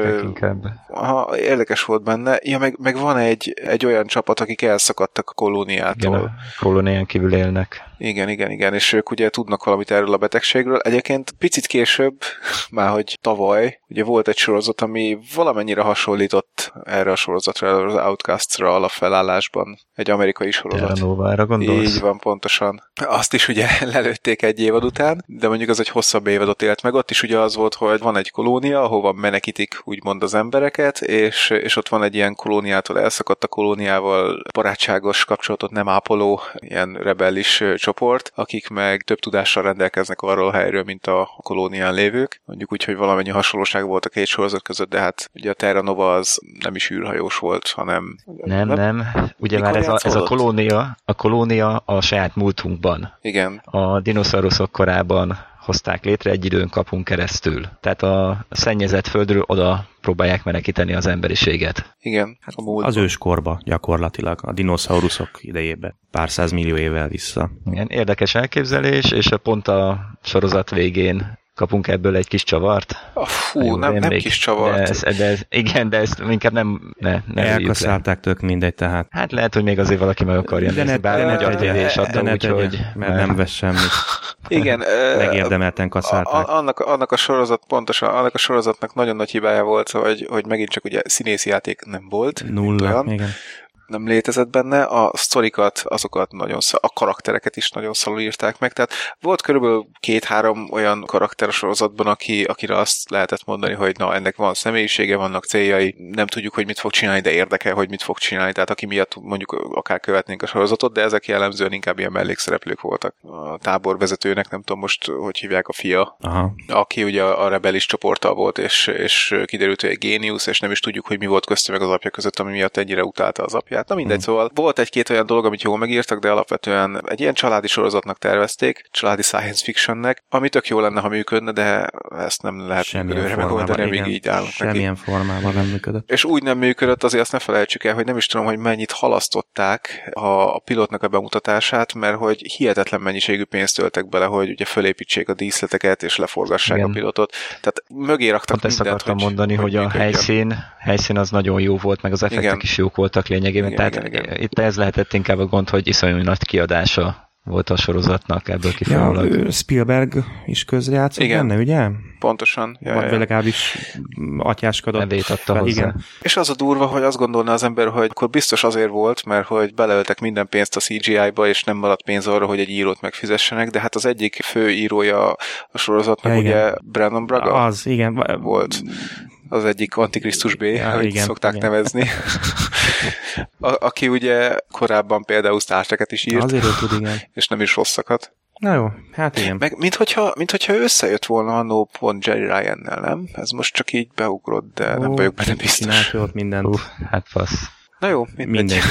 Aha, érdekes volt benne. Ja, meg, meg van egy, egy olyan csapat, akik elszakadtak a kolóniától. Igen, kolónián kívül élnek. Igen, igen, igen, és ők ugye tudnak valamit erről a betegségről. Egyébként picit később, már hogy tavaly, ugye volt egy sorozat, ami valamennyire hasonlított erre a sorozatra, az Outcasts-ra alapfelállásban. Egy amerikai sorozat. Terra gondolsz? Így van, pontosan. Azt is ugye lelőtték egy évad után, de mondjuk az egy hosszabb évadot élt meg. Ott is ugye az volt, hogy van egy kolónia, ahova menekítik úgymond az embereket, és, és ott van egy ilyen kolóniától elszakadt a kolóniával barátságos kapcsolatot nem ápoló, ilyen rebellis csoport, akik meg több tudással rendelkeznek arról a helyről, mint a kolónián lévők. Mondjuk úgy, hogy valamennyi hasonlóság volt a két sorozat között, de hát ugye a Terra Nova az nem is űrhajós volt, hanem... Nem, nem. nem. Ugye már ez a, ez a kolónia, a kolónia a saját múltunkban. Igen. A dinoszauruszok korában hozták létre egy időn kapunk keresztül. Tehát a szennyezett földről oda próbálják menekíteni az emberiséget. Igen. Hát az őskorba gyakorlatilag, a dinoszauruszok idejébe, pár millió évvel vissza. Igen, érdekes elképzelés, és a pont a sorozat végén kapunk ebből egy kis csavart. Oh, fú, Jó, nem, nem még, kis csavart. De ez, de ez, igen, de ezt inkább nem, ne, ne Elkasszálták tök mindegy, tehát. Hát lehet, hogy még azért valaki meg akarja de nézni, bár tegye, is adta, úgy, hogy... Mert nem vesz semmit. Igen. Megérdemelten kaszálták. Annak, annak a sorozat, pontosan, annak a sorozatnak nagyon nagy hibája volt, hogy, hogy megint csak ugye színészi játék nem volt. Nulla, igen nem létezett benne, a sztorikat, azokat nagyon szal, a karaktereket is nagyon szalul írták meg, tehát volt körülbelül két-három olyan karakter a sorozatban, aki, akire azt lehetett mondani, hogy na, ennek van személyisége, vannak céljai, nem tudjuk, hogy mit fog csinálni, de érdekel, hogy mit fog csinálni, tehát aki miatt mondjuk akár követnénk a sorozatot, de ezek jellemzően inkább ilyen mellékszereplők voltak. A táborvezetőnek, nem tudom most, hogy hívják a fia, Aha. aki ugye a rebelis csoporttal volt, és, és kiderült, hogy egy géniusz, és nem is tudjuk, hogy mi volt köztük meg az apja között, ami miatt ennyire utálta az apját. Na mindegy, hmm. szóval volt egy-két olyan dolog, amit jól megírtak, de alapvetően egy ilyen családi sorozatnak tervezték, családi science fictionnek, ami tök jó lenne, ha működne, de ezt nem lehet működőre megoldani, amíg így állnak Semmilyen neki. formában nem működött. És úgy nem működött, azért azt ne felejtsük el, hogy nem is tudom, hogy mennyit halasztották a, a pilotnak a bemutatását, mert hogy hihetetlen mennyiségű pénzt töltek bele, hogy ugye fölépítsék a díszleteket és leforgassák Igen. a pilotot. Tehát mögé raktak Pont mindent, ezt akartam hogy, mondani, hogy, hogy a helyszín, helyszín az nagyon jó volt, meg az effektek Igen. is jók voltak lényegében. Igen, Tehát igen, igen. itt ez lehetett inkább a gond, hogy iszonyú nagy kiadása volt a sorozatnak ebből kifolyólag. Ja, Spielberg is közrejátszott igen. benne, ugye? Pontosan. Ja, Vagy ja. legalábbis atyáskodott. Nevét adta hozzá. Igen. És az a durva, hogy azt gondolna az ember, hogy akkor biztos azért volt, mert hogy beleöltek minden pénzt a CGI-ba, és nem maradt pénz arra, hogy egy írót megfizessenek, de hát az egyik fő írója a sorozatnak ja, ugye Brandon Braga az, igen. volt az egyik Antikrisztus B, ja, ahogy igen, szokták igen. nevezni. A, aki ugye korábban például Star is írt. Azért tud, igen. És nem is rosszakat. Na jó, hát igen. Meg mint hogyha, mint hogyha összejött volna a No pont Jerry Ryan-nel, nem? Ez most csak így beugrott, de Ó, nem vagyok benne biztos. ott mindent. Uh, hát fasz. Na jó, mindegy. mindegy.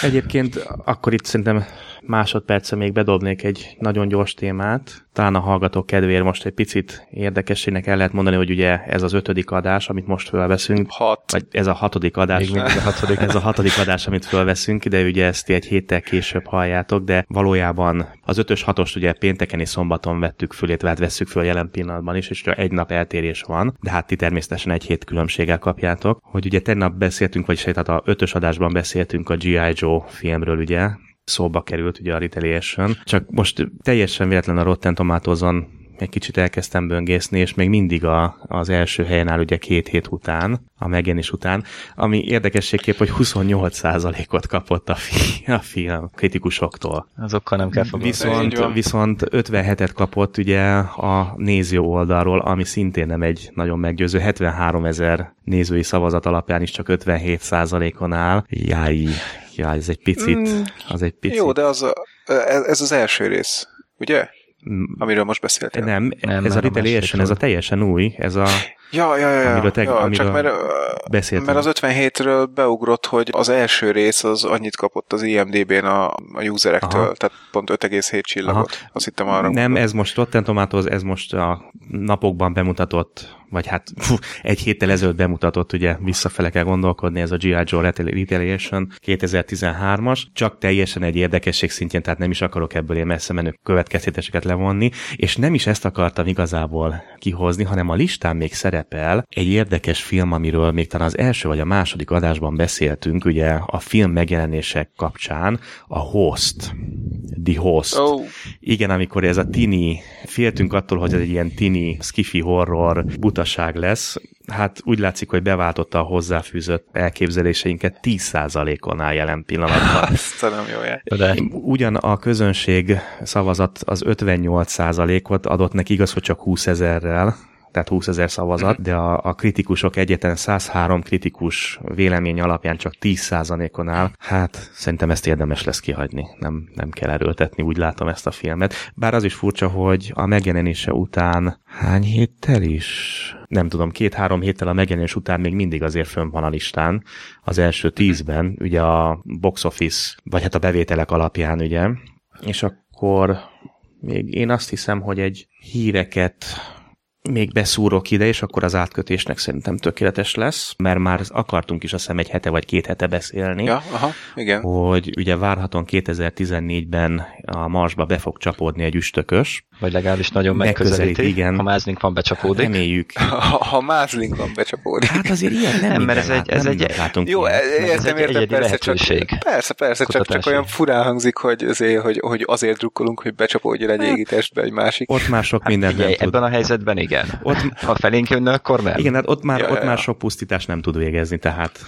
Egyébként akkor itt szerintem másodperce még bedobnék egy nagyon gyors témát. Talán a hallgatók kedvéért most egy picit érdekesének el lehet mondani, hogy ugye ez az ötödik adás, amit most felveszünk. Hat. Vagy ez a hatodik adás. Még a hatodik. ez a hatodik adás, amit felveszünk, de ugye ezt egy héttel később halljátok, de valójában az ötös hatost ugye pénteken és szombaton vettük föl, illetve hát vesszük föl jelen pillanatban is, és csak egy nap eltérés van, de hát ti természetesen egy hét különbséggel kapjátok. Hogy ugye tegnap beszéltünk, vagyis tehát a ötös adásban beszéltünk a G.I. Joe filmről, ugye, szóba került ugye a Retaliation. Csak most teljesen véletlen a Rotten Tomatoes-on egy kicsit elkezdtem böngészni, és még mindig a, az első helyen áll ugye két hét után, a megjelenés után, ami érdekességképp, hogy 28%-ot kapott a, fi, a film kritikusoktól. Azokkal nem kell foglalkozni. Viszont, viszont 57-et kapott ugye a néző oldalról, ami szintén nem egy nagyon meggyőző, 73 ezer nézői szavazat alapján is csak 57%-on áll. Jaj, jaj, ez egy picit, mm, az egy picit. Jó, de az, ez az első rész, ugye? Mm. Amiről most beszéltél. Nem, nem ez a Retaliation, ez a teljesen új, ez a... Ja, ja, ja, amiről te, ja amiről csak mert, beszéltem. mert az 57-ről beugrott, hogy az első rész az annyit kapott az IMDB-n a, a userektől, Aha. tehát pont 5,7 csillagot. Aha. Azt hittem arra. Nem, ez most Rotten Tomatoes, ez most a napokban bemutatott vagy hát fú, egy héttel ezelőtt bemutatott, ugye visszafele kell gondolkodni, ez a G.I. Joe Retaliation 2013-as, csak teljesen egy érdekesség szintjén, tehát nem is akarok ebből én messze menő következtetéseket levonni, és nem is ezt akartam igazából kihozni, hanem a listán még szerepel egy érdekes film, amiről még talán az első vagy a második adásban beszéltünk, ugye a film megjelenések kapcsán, a Host. The Host. Oh. Igen, amikor ez a tini, féltünk attól, hogy ez egy ilyen tini, skifi horror, butaság lesz, hát úgy látszik, hogy beváltotta a hozzáfűzött elképzeléseinket 10%-on áll jelen pillanatban. Azt nem jó De... Ugyan a közönség szavazat az 58%-ot adott neki, igaz, hogy csak 20 ezerrel, tehát 20 ezer szavazat, mhm. de a, a kritikusok egyetlen 103 kritikus vélemény alapján csak 10%-on áll. Hát szerintem ezt érdemes lesz kihagyni, nem, nem kell erőltetni, úgy látom ezt a filmet. Bár az is furcsa, hogy a megjelenése után hány héttel is? Nem tudom, két-három héttel a megjelenés után még mindig azért fönn van a listán, az első tízben, ugye a box office, vagy hát a bevételek alapján, ugye, és akkor még én azt hiszem, hogy egy híreket még beszúrok ide, és akkor az átkötésnek szerintem tökéletes lesz, mert már akartunk is azt hiszem egy hete vagy két hete beszélni. Ja, aha, igen. Hogy ugye várhatóan 2014-ben a Marsba be fog csapódni egy üstökös. Vagy legalábbis nagyon megközelíti. igen. Ha mázlink van, becsapódik. Reméljük. Ha, ha mázlink van, becsapódik. Hát azért ilyen nem, nem mert ez egy, ez egy, látunk jó, értem, értem, egy persze, csak, persze, persze, csak, csak olyan furán hangzik, hogy azért, hogy, hogy azért drukkolunk, hogy becsapódjon egy hát, égitestbe egy másik. Ott már sok hát, mindent figyelj, nem tud. Ebben a helyzetben igen. Ott, ha felénk jönne, akkor nem. Igen, hát ott már, ja, ott ja. már sok pusztítás nem tud végezni, tehát...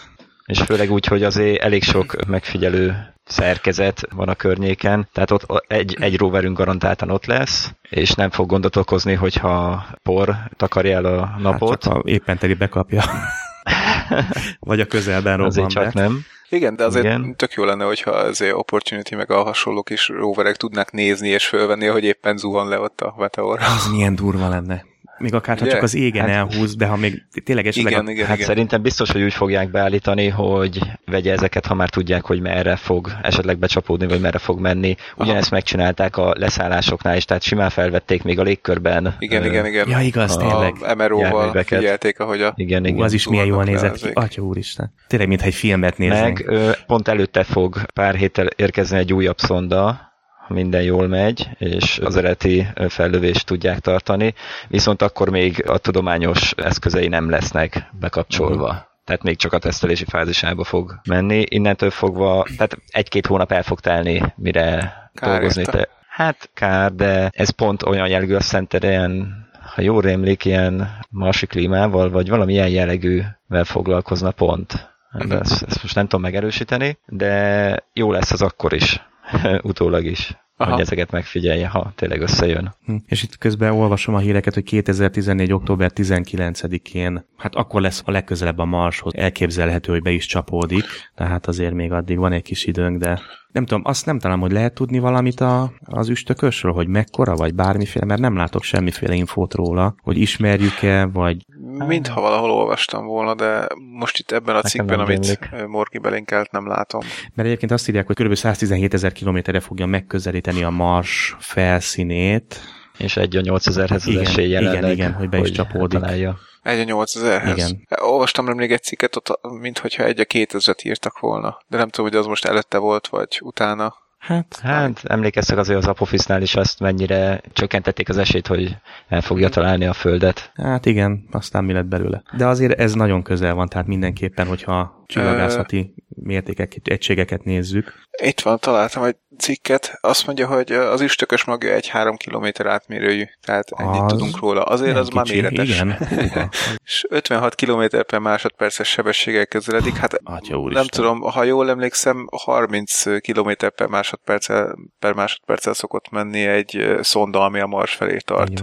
És főleg úgy, hogy azért elég sok megfigyelő szerkezet van a környéken, tehát ott egy, egy roverünk garantáltan ott lesz, és nem fog gondot okozni, hogyha por takarja el a napot. Hát csak éppen teli bekapja. Vagy a közelben robban Azért csak be. nem. Igen, de azért Igen. tök jó lenne, hogyha azért Opportunity meg a hasonlók is roverek tudnak nézni és fölvenni, hogy éppen zuhan le ott a meteor. Az milyen durva lenne még akár ha csak az égen hát, elhúz, de ha még tényleg esetleg... Igen, a... igen, hát igen. szerintem biztos, hogy úgy fogják beállítani, hogy vegye ezeket, ha már tudják, hogy merre fog esetleg becsapódni, vagy merre fog menni. Ugyanezt Aha. megcsinálták a leszállásoknál is, tehát simán felvették még a légkörben. Igen, ö, igen, igen. Ja, igaz, tényleg. A MRO-val figyelték, ahogy a... Igen, igen. Ú, az is milyen jól nézett ki. Atya úristen. Tényleg, mintha egy filmet néznénk. Meg ö, pont előtte fog pár héttel érkezni egy újabb szonda, minden jól megy, és az eredeti fellövést tudják tartani, viszont akkor még a tudományos eszközei nem lesznek bekapcsolva. Uh-huh tehát még csak a tesztelési fázisába fog menni. Innentől fogva, tehát egy-két hónap el fog telni, mire kár dolgozni. Te, hát kár, de ez pont olyan jellegű, azt szerintem ilyen, ha jól rémlik, ilyen marsi klímával, vagy valami ilyen jellegűvel foglalkozna pont. De ezt, ezt most nem tudom megerősíteni, de jó lesz az akkor is utólag is. Aha. hogy ezeket megfigyelje, ha tényleg összejön. Hm. És itt közben olvasom a híreket, hogy 2014. október 19-én, hát akkor lesz a legközelebb a Marshoz, elképzelhető, hogy be is csapódik, tehát azért még addig van egy kis időnk, de nem tudom, azt nem talán, hogy lehet tudni valamit a, az üstökösről, hogy mekkora, vagy bármiféle, mert nem látok semmiféle infót róla, hogy ismerjük-e, vagy... Mintha valahol olvastam volna, de most itt ebben a cikkben, amit Morki belinkelt, nem látom. Mert egyébként azt írják, hogy kb. 117 ezer kilométerre fogja megközelíteni a Mars felszínét. És egy a 8000-hez az esély jelenleg, igen, igen, hogy be is csapódik. Találja. Egy a 8000-hez? Igen. Olvastam nemrég egy cikket, ott, mintha egy a 2000-et írtak volna. De nem tudom, hogy az most előtte volt, vagy utána. Hát, hát emlékeztek azért az Apofisznál is azt, mennyire csökkentették az esélyt, hogy el fogja találni a Földet. Hát igen, aztán mi lett belőle. De azért ez nagyon közel van, tehát mindenképpen, hogyha csillagászati mértékek, egységeket nézzük. Itt van, találtam egy cikket, azt mondja, hogy az üstökös magja egy 3 km átmérőjű, tehát ennyit az tudunk róla. Azért az kicsi, már méretes. Igen. és 56 km per másodperces sebességgel közeledik, hát Atya nem tudom, ha jól emlékszem, 30 km per másodperccel, per másodperccel szokott menni egy szonda, ami a Mars felé tart.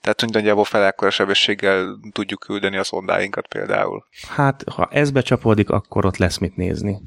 Tehát nagyjából felekkora sebességgel tudjuk küldeni a szondáinkat például. Hát, ha ez becsapódik, akkor ott lesz mit nézni.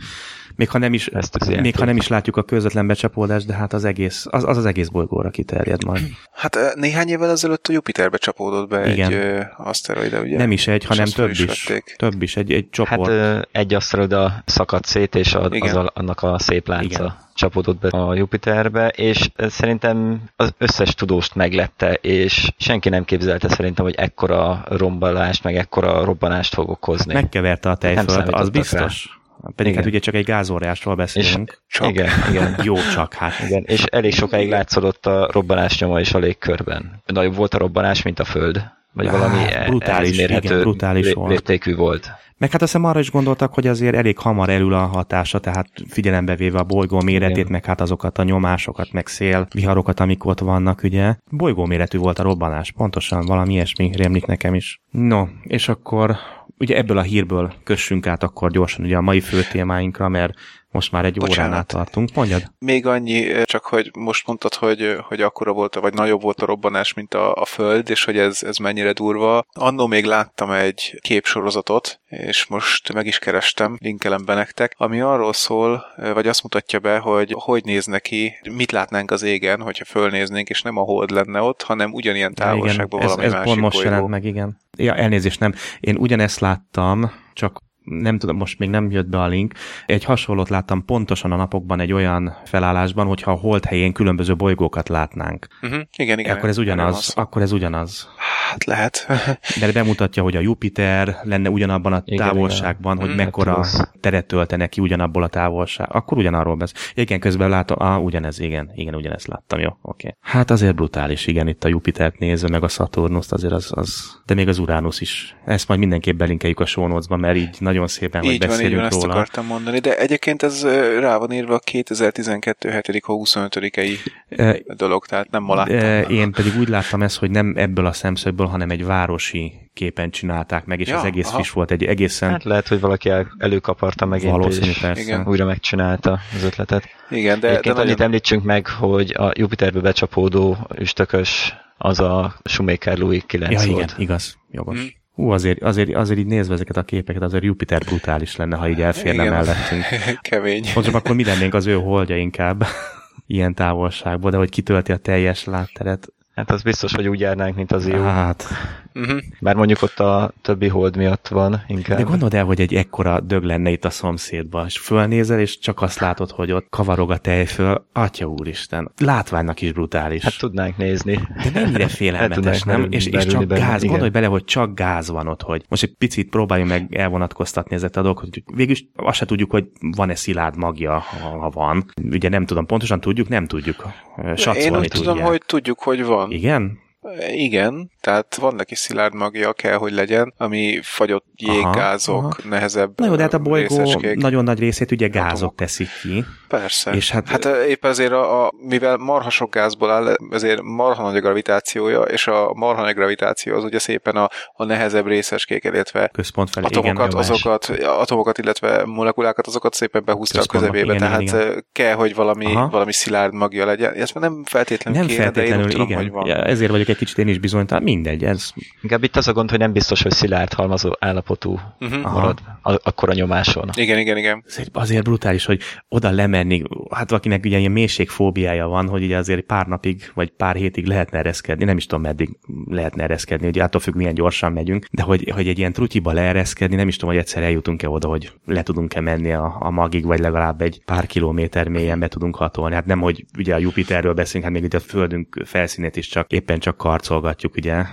Még ha nem is, Ezt még ha nem is látjuk a közvetlen becsapódást, de hát az egész, az, az, az egész bolygóra kiterjed majd. Hát néhány évvel ezelőtt a Jupiterbe csapódott be Igen. egy aszteroida, ugye? Nem is egy, hanem több is. is több is, egy, egy csoport. Hát egy aszteroida szakadt szét, és a, az a, annak a szép lánca. Igen csapódott be a Jupiterbe, és szerintem az összes tudóst meglette, és senki nem képzelte szerintem, hogy ekkora rombalást, meg ekkora robbanást fog okozni. Megkeverte a tejföld, az biztos. Rá. Pedig igen. hát ugye csak egy gázóriásról beszélünk. És, csak. Igen, igen. Jó csak, hát. Igen. És elég sokáig látszódott a robbanás nyoma is a légkörben. Nagyobb volt a robbanás, mint a Föld. Vagy hát, valami brutális, mérhető igen, brutális volt. léptékű volt. Meg hát azt hiszem arra is gondoltak, hogy azért elég hamar elül a hatása, tehát figyelembe véve a bolygó méretét, Igen. meg hát azokat a nyomásokat, meg szél, viharokat, amik ott vannak, ugye. Bolygó méretű volt a robbanás, pontosan valami ilyesmi rémlik nekem is. No, és akkor ugye ebből a hírből kössünk át akkor gyorsan ugye a mai fő témáinkra, mert most már egy Bocsánat. óránál tartunk. Mondjad. Még annyi, csak hogy most mondtad, hogy, hogy akkora volt, vagy nagyobb volt a robbanás, mint a, a Föld, és hogy ez, ez mennyire durva. Annó még láttam egy képsorozatot, és most meg is kerestem, linkelem be nektek, ami arról szól, vagy azt mutatja be, hogy hogy néz neki, mit látnánk az égen, hogyha fölnéznénk, és nem a hold lenne ott, hanem ugyanilyen távolságban valami ez, ez másik pont most jelent meg, igen. Ja, elnézést nem. Én ugyanezt láttam, csak nem tudom, most még nem jött be a link, egy hasonlót láttam pontosan a napokban egy olyan felállásban, hogyha a hold helyén különböző bolygókat látnánk. Uh-huh. Igen, igen. Akkor ez ugyanaz. Akkor ez ugyanaz. Hát lehet. De bemutatja, hogy a Jupiter lenne ugyanabban a igen, távolságban, igen. hogy mm, mekkora hát teret töltene ki ugyanabból a távolság. Akkor ugyanarról beszél. Igen, közben látom, ah, ugyanez, igen, igen, ugyanezt láttam, jó, oké. Okay. Hát azért brutális, igen, itt a Jupitert nézve, meg a Saturnust, azért az, az, de még az Uranus is. Ezt majd mindenképp belinkeljük a show mert így nagyon szépen, hogy így beszélünk van, így van, róla. ezt akartam mondani, de egyébként ez rá van írva a 2012. 7. 25-i e, dolog, tehát nem ma láttam. Én pedig úgy láttam ezt, hogy nem ebből a szemszögből, hanem egy városi képen csinálták meg, és ja, az egész aha. is volt egy egészen... Hát lehet, hogy valaki el, előkaparta megint, Valószínű, és persze. Igen. újra megcsinálta az ötletet. Igen, de, Egyébként de annyit nagyon... említsünk meg, hogy a Jupiterbe becsapódó üstökös az a Shoemaker Louis 9 ja, volt. igen, igaz, jogos. Hmm. Hú, azért, azért, azért így nézve ezeket a képeket, azért Jupiter brutális lenne, ha így elférne Igen. mellettünk. Kemény. Mondjuk akkor mi lennénk az ő holdja inkább ilyen távolságból, de hogy kitölti a teljes látteret. Hát az biztos, hogy úgy járnánk, mint az jó. Hát, Uh-huh. Bár mondjuk ott a többi hold miatt van inkább. De gondold el, hogy egy ekkora dög lenne itt a szomszédban, és fölnézel, és csak azt látod, hogy ott kavarog a tej föl. Atya úristen, látványnak is brutális. Hát tudnánk nézni. De mennyire félelmetes, nem? És, és csak benne, gáz, igen. gondolj bele, hogy csak gáz van ott, hogy most egy picit próbáljunk meg elvonatkoztatni ezeket a dolgokat, hogy végülis azt se tudjuk, hogy van-e szilárd magja, ha van. Ugye nem tudom, pontosan tudjuk, nem tudjuk. Satszolni Én úgy tudom, hogy tudjuk, hogy van. Igen? Uh, Igen, tehát van neki szilárd magja, kell, hogy legyen, ami fagyott jéggázok, aha, aha. nehezebb Na jó, de hát a bolygó részecskék. nagyon nagy részét ugye gázok atomok. teszik ki. Persze. És hát, hát épp ezért, a, a, mivel marha sok gázból áll, ezért marha nagy a gravitációja, és a marha nagy gravitáció az ugye szépen a, a nehezebb részecskék, illetve Központ felé, atomokat, igen, azokat, atomokat, illetve molekulákat, azokat szépen behúzta a közebébe, igen, tehát igen. kell, hogy valami, valami szilárd magja legyen. Ez nem feltétlenül nem kéne, feltétlenül, de én tudom, igen. hogy van. Ja, ezért vagyok egy kicsit én is bizonytalan, mindegy. Ez... Inkább itt az a gond, hogy nem biztos, hogy szilárd halmazó állapotú uh-huh. marad akkor a nyomáson. Igen, igen, igen. Azért, azért brutális, hogy oda lemenni, hát akinek ugye ilyen mélységfóbiája van, hogy ugye azért pár napig, vagy pár hétig lehetne ereszkedni, nem is tudom meddig lehetne ereszkedni, ugye attól függ, milyen gyorsan megyünk, de hogy, hogy egy ilyen trutyiba leereszkedni, nem is tudom, hogy egyszer eljutunk-e oda, hogy le tudunk-e menni a, a magig, vagy legalább egy pár kilométer mélyen be tudunk hatolni. Hát nem, hogy ugye a Jupiterről beszélünk, hát még itt a Földünk felszínét is csak éppen csak karcolgatjuk, ugye,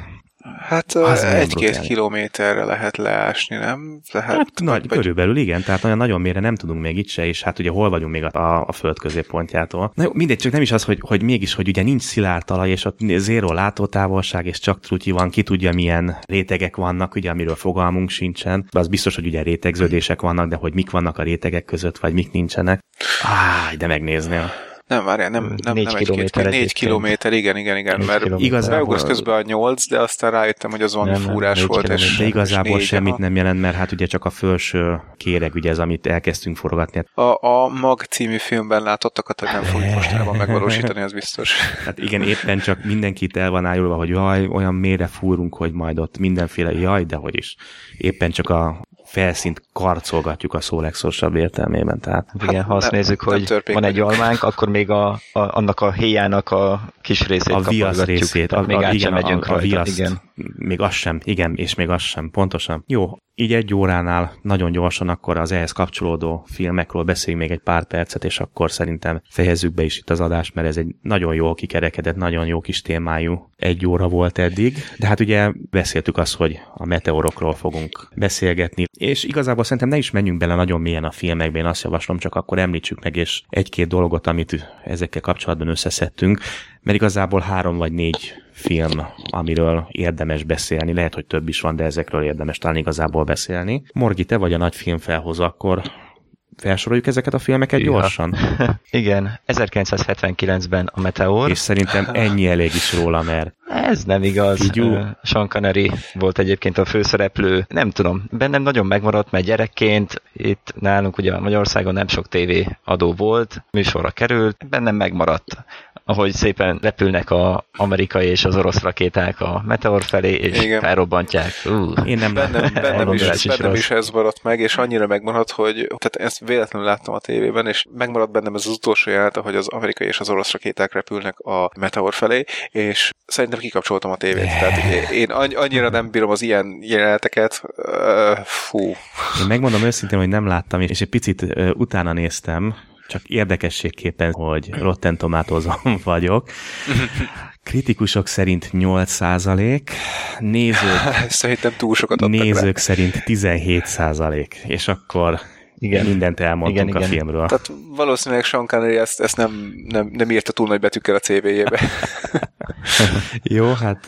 Hát egy-két kilométerre lehet leásni, nem? Lehet, hát nagy, vagy... körülbelül igen, tehát olyan nagyon mélyre nem tudunk még itt se, és hát ugye hol vagyunk még a, a föld középpontjától. Na jó, mindegy, csak nem is az, hogy, hogy mégis, hogy ugye nincs szilárd talaj, és ott zéro látótávolság, és csak trutyi van, ki tudja milyen rétegek vannak, ugye amiről fogalmunk sincsen. De az biztos, hogy ugye rétegződések vannak, de hogy mik vannak a rétegek között, vagy mik nincsenek. Áj, de megnéznél. Nem, várjál, nem, nem, négy nem kilométer, egy, négy kilométer, igen, igen, igen, négy mert igazából... beugrott közben a nyolc, de aztán rájöttem, hogy az valami nem, fúrás nem, volt. És, de igazából és semmit nem jelent, mert hát ugye csak a felső kéreg, ugye ez, amit elkezdtünk forgatni. A, a Mag című filmben látottakat, hogy nem fogjuk mostanában megvalósítani, az biztos. Hát igen, éppen csak mindenkit el van állulva, hogy jaj, olyan mélyre fúrunk, hogy majd ott mindenféle, jaj, de hogy is. Éppen csak a felszínt karcolgatjuk a szó legszorosabb értelmében. Tehát, hát igen, ha azt nem, nézzük, nem hogy van egy almánk, akkor még a, a, annak a héjának a kis részét A viasz részét, a, még a, igen, megyünk a, a viaszt, igen. Még az sem, igen, és még az sem, pontosan. Jó, így egy óránál nagyon gyorsan akkor az ehhez kapcsolódó filmekről beszéljünk még egy pár percet, és akkor szerintem fejezzük be is itt az adást, mert ez egy nagyon jól kikerekedett, nagyon jó kis témájú egy óra volt eddig. De hát ugye beszéltük azt, hogy a meteorokról fogunk beszélgetni, és igazából szerintem ne is menjünk bele nagyon mélyen a filmekbe, én azt javaslom, csak akkor említsük meg, és egy-két dolgot, amit ezekkel kapcsolatban összeszedtünk, mert igazából három vagy négy film, amiről érdemes beszélni. Lehet, hogy több is van, de ezekről érdemes talán igazából beszélni. Morgi, te vagy a nagy filmfelhozó, akkor felsoroljuk ezeket a filmeket ja. gyorsan? Igen, 1979-ben a Meteor. És szerintem ennyi elég is róla, mert... Ez nem igaz. Figyú. Sean Connery volt egyébként a főszereplő. Nem tudom, bennem nagyon megmaradt, mert gyerekként itt nálunk ugye Magyarországon nem sok tévé adó volt, műsorra került, bennem megmaradt ahogy szépen repülnek a amerikai és az orosz rakéták a meteor felé, és Igen. felrobbantják. Uh, Én nem bennem, bennem, is, is, bennem is ez maradt meg, és annyira megmaradt, hogy tehát ezt véletlenül láttam a tévében, és megmaradt bennem ez az utolsó jelenet, hogy az amerikai és az orosz rakéták repülnek a meteor felé, és szerintem kikapcsoltam a tévét. Tehát én annyira nem bírom az ilyen jeleneteket. Fú. Én megmondom őszintén, hogy nem láttam, és egy picit utána néztem, csak érdekességképpen, hogy Rotten tomatoes vagyok. Kritikusok szerint 8 százalék, nézők, Szerintem túl sokat nézők rá. szerint 17 százalék, és akkor igen. mindent elmondtunk igen, a igen. filmről. Tehát valószínűleg Sean Connery ezt, ezt nem, nem, nem írta túl nagy betűkkel a CV-jébe. Jó, hát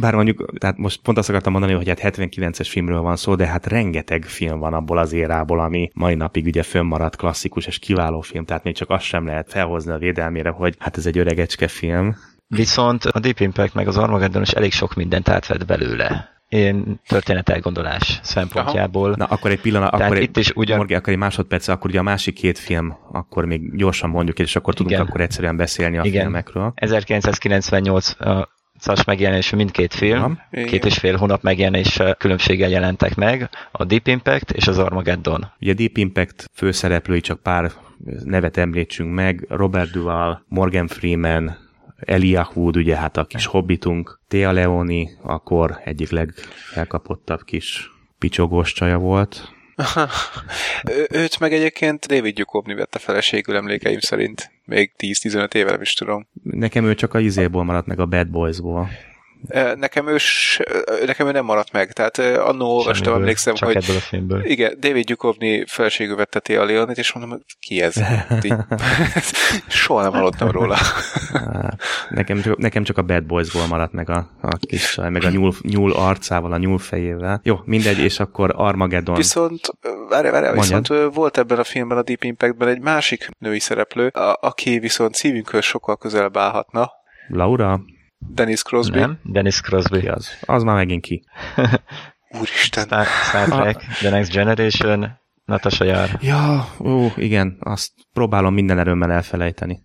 bár mondjuk, tehát most pont azt akartam mondani, hogy hát 79-es filmről van szó, de hát rengeteg film van abból az érából, ami mai napig ugye fönnmaradt klasszikus és kiváló film, tehát még csak azt sem lehet felhozni a védelmére, hogy hát ez egy öregecske film. Viszont a Deep Impact meg az Armageddon is elég sok mindent átvett belőle én elgondolás szempontjából. Aha. Na, akkor egy pillanat, Tehát akkor itt is ugyan... Morgi, akkor egy másodperc, akkor ugye a másik két film, akkor még gyorsan mondjuk, és akkor tudunk Igen. akkor egyszerűen beszélni a Igen. filmekről. 1998 szas megjelenés mindkét film, Igen. két és fél hónap megjelenés különbséggel jelentek meg, a Deep Impact és az Armageddon. Ugye a Deep Impact főszereplői csak pár nevet említsünk meg, Robert Duval, Morgan Freeman, Elijah Wood, ugye hát a kis hobbitunk, Thea Leoni, akkor egyik legelkapottabb kis picsogós csaja volt. őt meg egyébként David Duchovny vette feleségül emlékeim szerint. Még 10-15 éve nem is tudom. Nekem ő csak a izéból maradt meg a Bad Boys-ból. Nekem ő, nekem ő nem maradt meg, tehát annó olvastam, emlékszem, csak hogy ebből a filmből. igen, David Duchovny feleségű vetteti a Leonit, és mondom, ki ez? Soha nem hallottam róla. nekem, csak, nekem csak a Bad Boys-ból maradt meg a, a kis meg a nyúl, nyúl arcával, a nyúl fejével. Jó, mindegy, és akkor Armageddon. Viszont, várj, várj, viszont volt ebben a filmben, a Deep Impactben egy másik női szereplő, a, aki viszont szívünkhöz sokkal közelebb állhatna. Laura? Dennis Crosby. Nem, Dennis Crosby. Ki az? Az már megint ki. Úristen. Star, Star Trek. The Next Generation, Natasha Yar. Ja, ó, igen, azt próbálom minden erőmmel elfelejteni.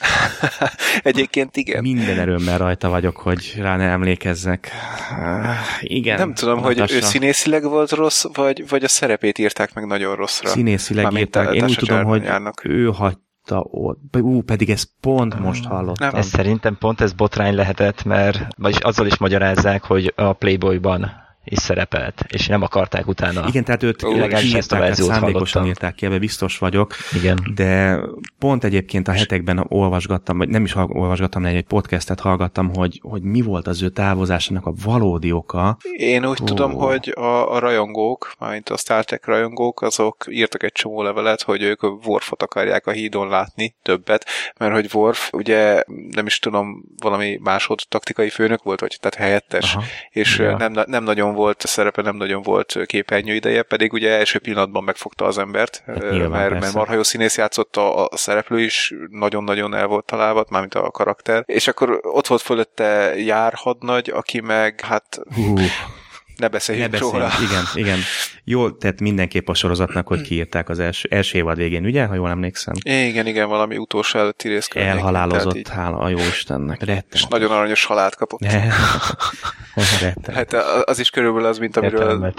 Egyébként igen. Minden erőmmel rajta vagyok, hogy rá ne emlékezzek. Igen. Nem tudom, Natasha. hogy ő színészileg volt rossz, vagy, vagy a szerepét írták meg nagyon rosszra. Színészileg írták. Én úgy tudom, hogy járnak. ő hagyta ott. Ú, pedig ezt pont most hallottam. Ez szerintem pont ez botrány lehetett, mert vagyis azzal is magyarázzák, hogy a Playboyban is szerepelt, és nem akarták utána. Igen, tehát őt kiírták, hát szándékosan írták ki, ebbe biztos vagyok. Igen. De pont egyébként a hetekben olvasgattam, vagy nem is olvasgattam, hanem egy podcastet hallgattam, hogy, hogy mi volt az ő távozásának a valódi oka. Én úgy oh. tudom, hogy a, a rajongók, mint a Star Trek rajongók, azok írtak egy csomó levelet, hogy ők Worfot akarják a hídon látni többet, mert hogy Worf ugye nem is tudom, valami másod taktikai főnök volt, vagy tehát helyettes, Aha. és ja. nem, nem nagyon volt szerepe, nem nagyon volt képernyő ideje, pedig ugye első pillanatban megfogta az embert, hát nyilván, mert, mert marha jó színész játszott a, a szereplő is, nagyon-nagyon el volt találva, mármint a karakter, és akkor ott volt fölötte jár hadnagy, aki meg hát... Uh ne beszéljünk, ne beszéljünk róla. Igen, igen. Jól tett mindenképp a sorozatnak, hogy kiírták az első, első évad végén, ugye, ha jól emlékszem? Igen, igen, valami utolsó előtti rész. Elhalálozott, hála a jó Istennek. Rettem. És nagyon aranyos halált kapott. hát az is körülbelül az, mint amiről...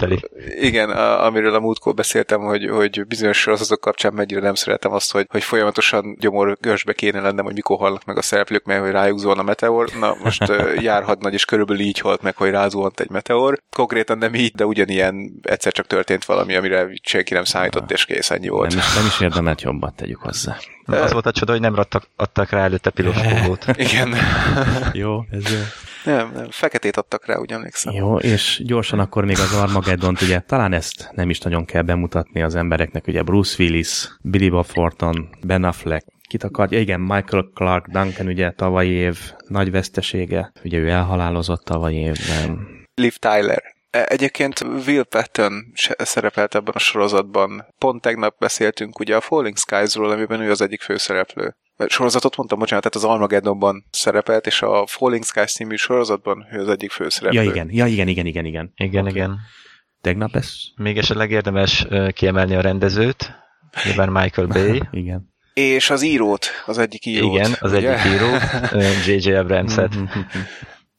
Igen, a, amiről a múltkor beszéltem, hogy, hogy bizonyos sorozatok kapcsán mennyire nem szeretem azt, hogy, hogy folyamatosan gyomorgörsbe kéne lennem, hogy mikor halnak meg a szereplők, mert hogy rájuk zuhan a meteor. Na, most járhatnagy, és körülbelül így halt meg, hogy rázuhant egy meteor konkrétan nem így, de ugyanilyen egyszer csak történt valami, amire senki nem számított, és kész, ennyi volt. Nem is, nem is érdemelt jobbat tegyük hozzá. De az volt a csoda, hogy nem adtak, adtak rá előtte piloskódot. Igen. jó, ez jó. Nem, nem, feketét adtak rá, úgy emlékszem. Jó, és gyorsan akkor még az Armageddon, ugye talán ezt nem is nagyon kell bemutatni az embereknek, ugye Bruce Willis, Billy Bob Thornton, Ben Affleck, kit akart, igen, Michael Clark Duncan ugye tavalyi év nagy vesztesége, ugye ő elhalálozott tavalyi évben. Liv Tyler. E, egyébként Will Patton szerepelt ebben a sorozatban. Pont tegnap beszéltünk ugye a Falling Skies-ról, amiben ő az egyik főszereplő. Sorozatot mondtam, bocsánat, tehát az Armageddonban szerepelt, és a Falling Skies című sorozatban ő az egyik főszereplő. Ja, igen, ja, igen, igen, igen, igen. Igen, okay. igen. Tegnap ez? Még esetleg érdemes kiemelni a rendezőt, nyilván Michael Bay. igen. És az írót, az egyik írót. Igen, az ugye? egyik író, J.J. Abrams-et.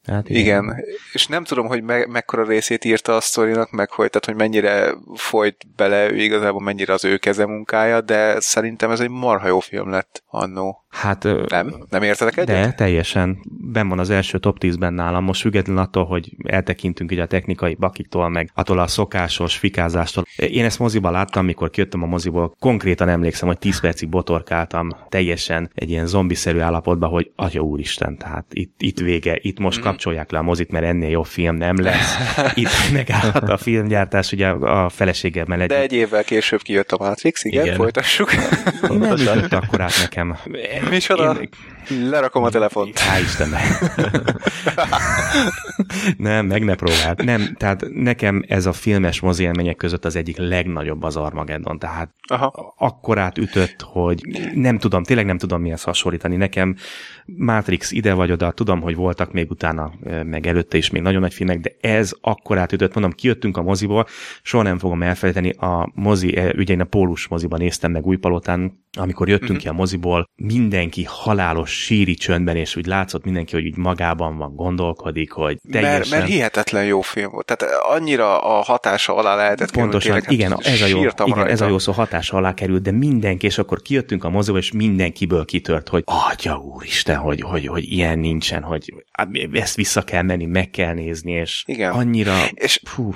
Hát igen. igen. És nem tudom, hogy me- mekkora részét írta a sztorinak, meg hogy, tehát, hogy mennyire folyt bele ő igazából, mennyire az ő keze munkája, de szerintem ez egy marha jó film lett annó. Hát, nem? Nem értetek egyet? De, teljesen. Ben van az első top 10-ben nálam. Most függetlenül attól, hogy eltekintünk ugye a technikai bakiktól, meg attól a szokásos fikázástól. Én ezt moziban láttam, mikor kijöttem a moziból. Konkrétan emlékszem, hogy 10 percig botorkáltam teljesen egy ilyen zombiszerű állapotban, hogy atya úristen, tehát itt, itt vége, itt most mm. Kapcsolják le a mozit, mert ennél jobb film nem lesz. Itt megállhat a filmgyártás, ugye a feleségem mellett. De egy évvel később kijött a Matrix, igen, igen. folytassuk. Nem ütött akkor át nekem. Micsoda? Én... Lerakom a telefont. Há, Istennek. nem, meg ne próbáld. Nem, tehát nekem ez a filmes mozi élmények között az egyik legnagyobb az Armageddon. Tehát Aha. akkorát ütött, hogy nem tudom, tényleg nem tudom mihez hasonlítani. Nekem Matrix ide vagy oda, tudom, hogy voltak még utána, meg előtte is még nagyon nagy filmek, de ez akkorát ütött, mondom, kijöttünk a moziból, soha nem fogom elfelejteni, a mozi, ugye én a Pólus moziban néztem meg Újpalotán, amikor jöttünk uh-huh. ki a moziból, mindenki halálos síri csöndben, és úgy látszott mindenki, hogy úgy magában van, gondolkodik, hogy teljesen... Mert, mert hihetetlen jó film volt. Tehát annyira a hatása alá lehetett Pontosan, kerülni, igen, hát ez a, jó, igen ez a jó szó, hatása alá került, de mindenki, és akkor kijöttünk a moziból, és mindenkiből kitört, hogy atya úristen, hogy, hogy, hogy ilyen nincsen, hogy hát ezt vissza kell menni, meg kell nézni, és igen. annyira... És... Fú,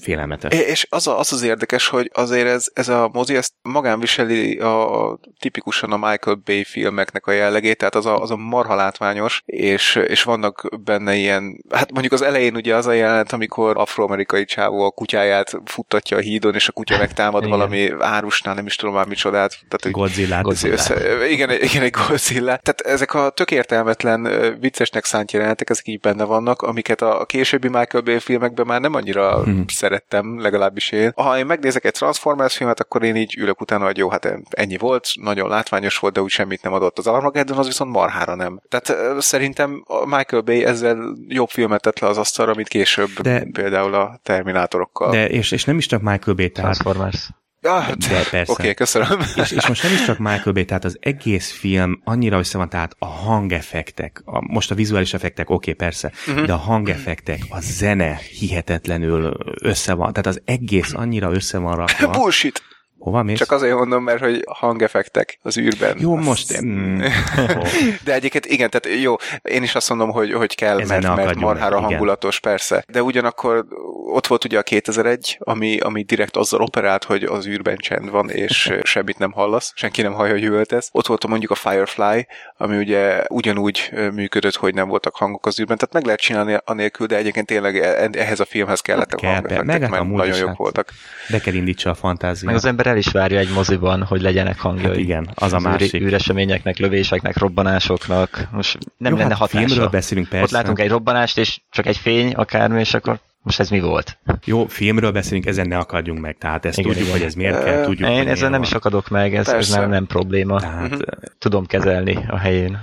félelmetes. És az, a, az az érdekes, hogy azért ez, ez a mozi, ezt magán viseli a, tipikusan a Michael Bay filmeknek a jellegét, tehát az a, az a marha látványos, és, és vannak benne ilyen, hát mondjuk az elején ugye az a jelenet, amikor afroamerikai csávó a kutyáját futtatja a hídon, és a kutya megtámad igen. valami árusnál, nem is tudom már micsodát. Tehát, Godzilla. Godzilla. Össze, igen, igen, egy Godzilla. Tehát ezek a tök értelmetlen, viccesnek szánt jelenetek, ezek így benne vannak, amiket a későbbi Michael Bay filmekben már nem annyira hmm. Szerettem, legalábbis én. Ha én megnézek egy Transformers filmet, akkor én így ülök utána, hogy jó, hát ennyi volt, nagyon látványos volt, de úgy semmit nem adott. Az Armageddon az viszont marhára nem. Tehát szerintem Michael Bay ezzel jobb filmet tett le az asztalra, mint később de, például a Terminátorokkal. De, és, és nem is csak Michael Bay, tehát Transformers. Ah, de persze. Oké, okay, köszönöm. És, és most nem is csak Michael Bay, tehát az egész film annyira össze van, tehát a hangeffektek, a, most a vizuális effektek, oké, okay, persze, uh-huh. de a hangeffektek, a zene hihetetlenül össze van, tehát az egész annyira össze van rakva. Bullshit! Hova mész? Csak azért mondom, mert hogy hangeffektek az űrben. Jó, azt... most... Mm. De egyébként igen, tehát jó, én is azt mondom, hogy, hogy kell, Ezen mert, mert marhára meg, hangulatos, igen. persze. De ugyanakkor ott volt ugye a 2001, ami, ami direkt azzal operált, hogy az űrben csend van, és semmit nem hallasz, senki nem hallja, hogy üvöltesz. Ott volt mondjuk a Firefly, ami ugye ugyanúgy működött, hogy nem voltak hangok az űrben, tehát meg lehet csinálni anélkül, de egyébként tényleg e- ehhez a filmhez kellett hát a hangeffektek, meg mert nagyon jók voltak. De kell indítsa a fantáziát. Meg az ember el is várja egy moziban, hogy legyenek hangjai. Hát igen, az, az a másik. Űreseményeknek, lövéseknek, robbanásoknak. Most nem Jó, lenne hát hatása. Filmről beszélünk persze. Ott látunk egy robbanást, és csak egy fény, akármi, és akkor most ez mi volt? Jó, filmről beszélünk, ezen ne akadjunk meg, tehát ezt igen, tudjuk, igen. hogy ez miért kell, tudjuk, Én ezzel nem van. is akadok meg, ez, ez nem, nem probléma. Tehát, Tudom kezelni a helyén.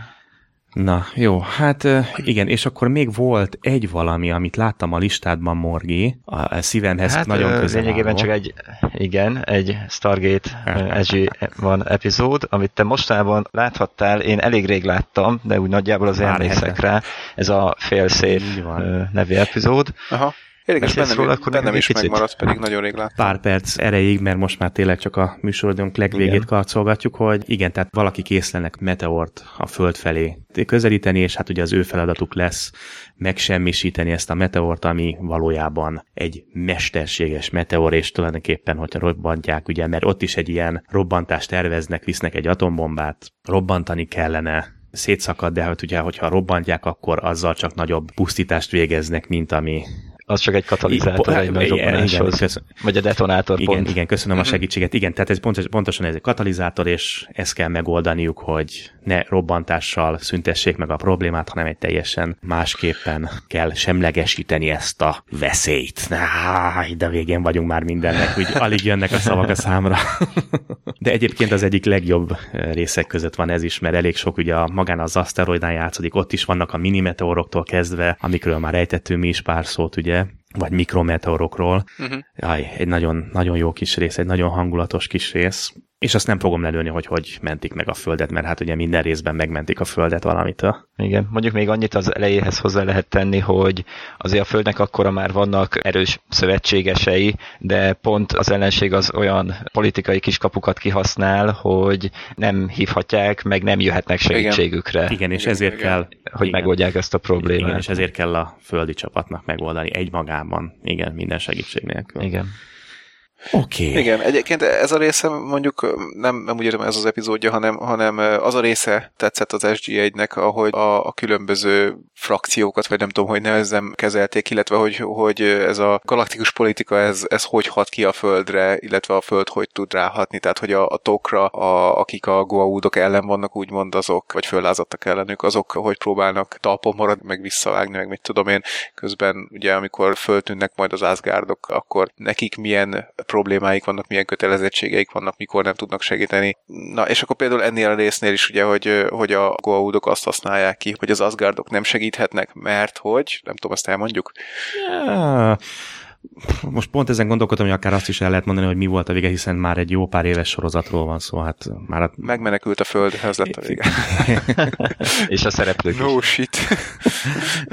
Na, jó, hát igen, és akkor még volt egy valami, amit láttam a listádban, Morgi, a szívemhez hát, nagyon közel lényegében csak egy, igen, egy Stargate SG van epizód, amit te mostában láthattál, én elég rég láttam, de úgy nagyjából az emlékszek rá, ez a Félszép nevű epizód. Aha. Érdekes, bennem, róla, akkor bennem is megmaradt, pedig nagyon rég láttam. Pár perc erejéig, mert most már tényleg csak a műsorodunk legvégét igen. karcolgatjuk, hogy igen, tehát valaki készlenek meteort a Föld felé közelíteni, és hát ugye az ő feladatuk lesz megsemmisíteni ezt a meteort, ami valójában egy mesterséges meteor, és tulajdonképpen, hogyha robbantják, ugye, mert ott is egy ilyen robbantást terveznek, visznek egy atombombát, robbantani kellene, szétszakad, de hát ugye, hogyha robbantják, akkor azzal csak nagyobb pusztítást végeznek, mint ami az csak egy katalizátor egy nagy robbanáshoz. Igen, vagy a detonátor igen, pont. Igen, köszönöm a mhm. segítséget. Igen, tehát ez pontos, pontosan ez egy katalizátor, és ezt kell megoldaniuk, hogy ne robbantással szüntessék meg a problémát, hanem egy teljesen másképpen kell semlegesíteni ezt a veszélyt. Na, de végén vagyunk már mindennek, úgy alig jönnek a szavak a számra. De egyébként az egyik legjobb részek között van ez is, mert elég sok ugye a, magán az aszteroidán játszódik, ott is vannak a minimeteoroktól kezdve, amikről már ejtettünk mi is pár szót, ugye, vagy mikrometeorokról. Uh-huh. Jaj, egy nagyon, nagyon jó kis rész, egy nagyon hangulatos kis rész. És azt nem fogom lelőni, hogy hogy mentik meg a Földet, mert hát ugye minden részben megmentik a Földet valamitől. Igen, mondjuk még annyit az elejéhez hozzá lehet tenni, hogy azért a Földnek akkora már vannak erős szövetségesei, de pont az ellenség az olyan politikai kiskapukat kihasznál, hogy nem hívhatják, meg nem jöhetnek segítségükre. Igen, igen és igen, ezért igen. kell... Hogy igen. megoldják ezt a problémát. Igen, és ezért kell a földi csapatnak megoldani egymagában. Igen, minden segítség nélkül. Igen. Oké. Okay. Igen, egyébként ez a része mondjuk nem, nem úgy értem ez az epizódja, hanem, hanem az a része tetszett az SG1-nek, ahogy a, a különböző frakciókat, vagy nem tudom, hogy nevezzem, kezelték, illetve hogy, hogy ez a galaktikus politika, ez, ez hogy hat ki a Földre, illetve a Föld hogy tud ráhatni, tehát hogy a, a tokra, a, akik a Goa'udok ellen vannak, úgymond azok, vagy föllázadtak ellenük, azok, hogy próbálnak talpon maradni, meg visszavágni, meg mit tudom én, közben ugye amikor föltűnnek majd az Asgardok, akkor nekik milyen problémáik vannak, milyen kötelezettségeik vannak, mikor nem tudnak segíteni. Na, és akkor például ennél a résznél is ugye, hogy, hogy a Goa'udok azt használják ki, hogy az Asgardok nem segíthetnek, mert hogy, nem tudom, azt elmondjuk? Yeah most pont ezen gondolkodom, hogy akár azt is el lehet mondani, hogy mi volt a vége, hiszen már egy jó pár éves sorozatról van szó. Hát már a... Megmenekült a földhez lett a vége. És a szereplők No is. shit.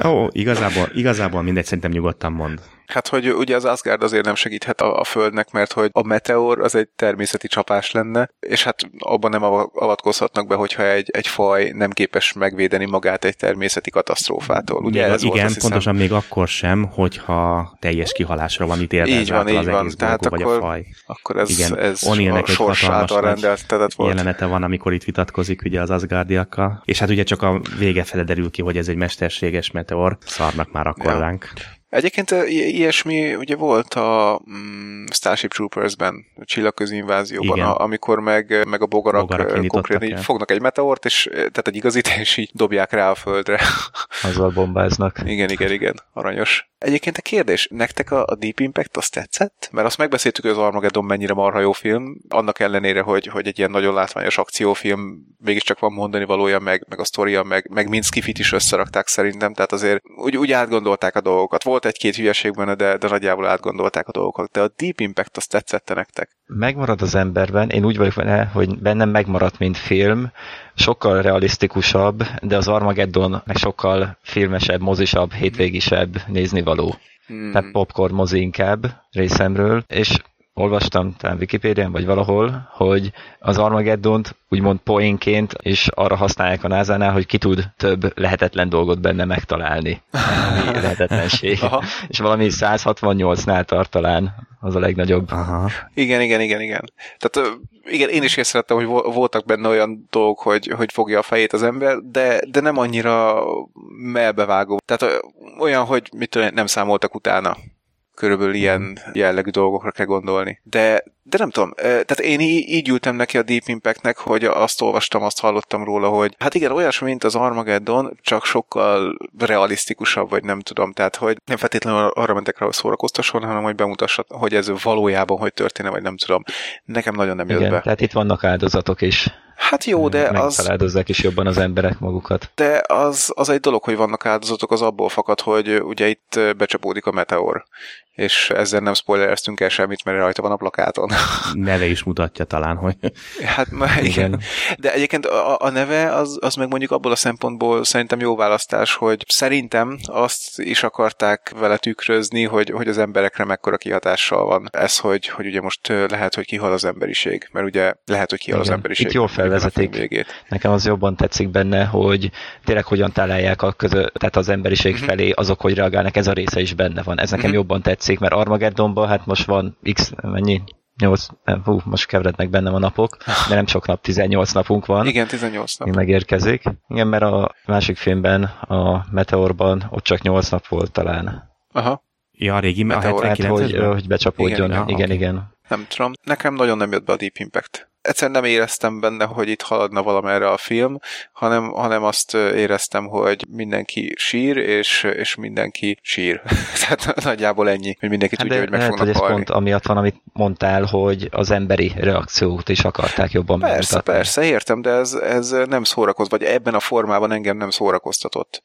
Ó, igazából, igazából mindegy, szerintem nyugodtan mond. Hát, hogy ugye az Asgard azért nem segíthet a, a Földnek, mert hogy a meteor az egy természeti csapás lenne, és hát abban nem avatkozhatnak be, hogyha egy, egy faj nem képes megvédeni magát egy természeti katasztrófától. Ugye még, ez igen, volt, pontosan még akkor sem, hogyha teljes kihalásra van ítélt így van, így az van. Tehát bolygó, akkor, vagy a faj. akkor ez, igen, ez a sors által rendeltetett volt. Jelenete van, amikor itt vitatkozik ugye az Asgardiakkal, és hát ugye csak a vége fele derül ki, hogy ez egy mesterséges meteor, szarnak már akkor ja. ránk. Egyébként ilyesmi ugye volt a mm, Starship Troopers-ben, a csillagközi invázióban, a, amikor meg, meg a bogarak, bogarak konkrétan így fognak egy meteort, és tehát egy igazit, és így dobják rá a földre. Azzal bombáznak. igen, igen, igen, aranyos. Egyébként a kérdés, nektek a, a Deep Impact azt tetszett? Mert azt megbeszéltük, hogy az Armageddon mennyire marha jó film, annak ellenére, hogy, hogy egy ilyen nagyon látványos akciófilm, mégiscsak van mondani valója, meg, meg a sztoria, meg, meg mind skifit is összerakták szerintem, tehát azért úgy, úgy átgondolták a dolgokat. Volt egy-két hülyeség benne, de, de nagyjából átgondolták a dolgokat. De a Deep Impact azt tetszette nektek? Megmarad az emberben, én úgy vagyok vele, hogy bennem megmaradt, mint film, sokkal realisztikusabb, de az Armageddon meg sokkal filmesebb, mozisabb, hétvégisebb néznivaló. Hmm. Tehát popcorn mozi inkább részemről, és olvastam talán Wikipédián, vagy valahol, hogy az Armageddont úgymond poénként, és arra használják a NASA-nál, hogy ki tud több lehetetlen dolgot benne megtalálni. Ami lehetetlenség. Aha. És valami 168-nál tart talán az a legnagyobb. Aha. Igen, igen, igen, igen. Tehát igen, én is észrevettem, hogy voltak benne olyan dolgok, hogy, hogy fogja a fejét az ember, de, de nem annyira melbevágó. Tehát olyan, hogy mit tudom, nem számoltak utána körülbelül ilyen mhm. jellegű dolgokra kell gondolni. De, de nem tudom, tehát én így ültem neki a Deep Impactnek, hogy azt olvastam, azt hallottam róla, hogy hát igen, olyasmi, mint az Armageddon, csak sokkal realisztikusabb, vagy nem tudom, tehát hogy nem feltétlenül arra mentek rá, hogy szórakoztasson, hanem hogy bemutassa, hogy ez valójában hogy történne, vagy nem tudom. Nekem nagyon nem jött igen, be. tehát itt vannak áldozatok is. Hát jó, de az... Megfeláldozzák is jobban az emberek magukat. De az, az egy dolog, hogy vannak áldozatok, az abból fakad, hogy ugye itt becsapódik a meteor és ezzel nem spoilereztünk el semmit, mert rajta van a plakáton. Neve is mutatja talán, hogy... Hát igen. igen. De egyébként a, a neve az, az meg mondjuk abból a szempontból szerintem jó választás, hogy szerintem azt is akarták vele tükrözni, hogy, hogy az emberekre mekkora kihatással van ez, hogy, hogy ugye most lehet, hogy kihal az emberiség, mert ugye lehet, hogy kihal igen. az emberiség. Itt jól felvezetik. Nekem az jobban tetszik benne, hogy tényleg hogyan találják a közö, tehát az emberiség uh-huh. felé azok, hogy reagálnak, ez a része is benne van. Ez nekem uh-huh. jobban tetszik tetszik, mert Armageddonban hát most van x, mennyi? 8, hú, most keverednek bennem a napok, de nem sok nap, 18 napunk van. Igen, 18 nap. Megérkezik. Igen, mert a másik filmben, a Meteorban ott csak 8 nap volt talán. Aha. Ja, a régi Meteor. Hát, hogy, hogy becsapódjon. Igen, igen, okay. igen. Nem tudom. Nekem nagyon nem jött be a Deep Impact egyszerűen nem éreztem benne, hogy itt haladna valamerre a film, hanem, hanem azt éreztem, hogy mindenki sír, és, és mindenki sír. Tehát nagyjából ennyi, hogy mindenki hát tudja, hogy meg lehet, fognak hogy ez pont amiatt van, amit mondtál, hogy az emberi reakciót is akarták jobban Persze, megmutatni. persze, értem, de ez, ez nem szórakoz, vagy ebben a formában engem nem szórakoztatott.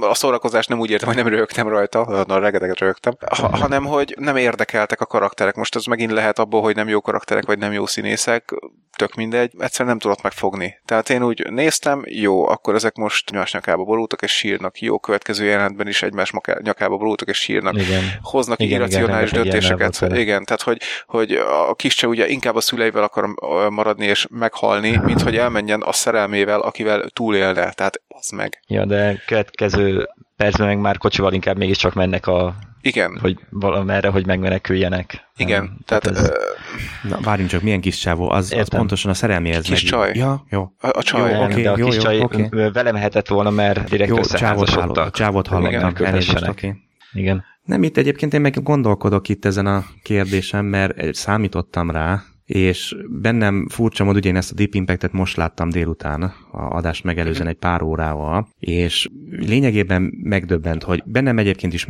A szórakozást nem úgy értem, hogy nem rögtem rajta, na, regedeget rögtem, ha, hanem, hogy nem érdekeltek a karakterek. Most ez megint lehet abból, hogy nem jó karakterek, vagy nem jó színészek tök mindegy, egyszerűen nem tudott megfogni. Tehát én úgy néztem, jó, akkor ezek most egymás nyakába borultak és sírnak, jó, következő jelentben is egymás nyakába borultak és sírnak, igen. hoznak igen, irracionális igen, döntéseket. Igen, tehát hogy, hogy a kiscse ugye inkább a szüleivel akar maradni és meghalni, mint hogy elmenjen a szerelmével, akivel túlélne. Tehát az meg. Ja, de következő percben meg már kocsival inkább mégiscsak mennek a igen. Hogy valamerre, hogy megmeneküljenek. Igen, um, tehát... tehát ez... Na, várjunk csak, milyen kis csávó? Az, az pontosan a szerelméhez Kis meg... csaj. Ja, jó. A, a csaj. Jó, okay, de a jó, kis jó, csaj okay. vele mehetett volna, mert direkt jó, összeházasodtak. Csávot hallottam, elnézést, oké. Okay. Igen. Nem, itt egyébként én meg gondolkodok itt ezen a kérdésen, mert számítottam rá, és bennem furcsa mód, ugye én ezt a Deep Impact-et most láttam délután, a adást megelőzően egy pár órával, és lényegében megdöbbent, hogy bennem egyébként is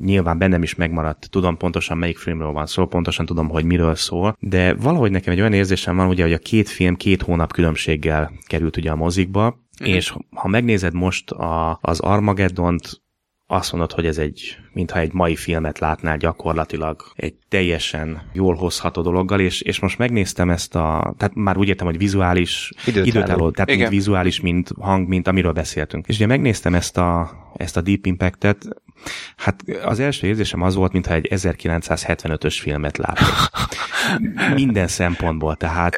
nyilván bennem is megmaradt, tudom pontosan melyik filmről van szó, pontosan tudom, hogy miről szól, de valahogy nekem egy olyan érzésem van, ugye, hogy a két film két hónap különbséggel került ugye a mozikba, uh-huh. és ha megnézed most a, az Armageddont azt mondod, hogy ez egy, mintha egy mai filmet látnál gyakorlatilag, egy teljesen jól hozható dologgal, és, és most megnéztem ezt a, tehát már úgy értem, hogy vizuális, időtálló, tehát Igen. mind vizuális, mint hang, mint amiről beszéltünk. És ugye megnéztem ezt a, ezt a Deep Impact-et, hát az első érzésem az volt, mintha egy 1975-ös filmet látnék. Minden szempontból, tehát...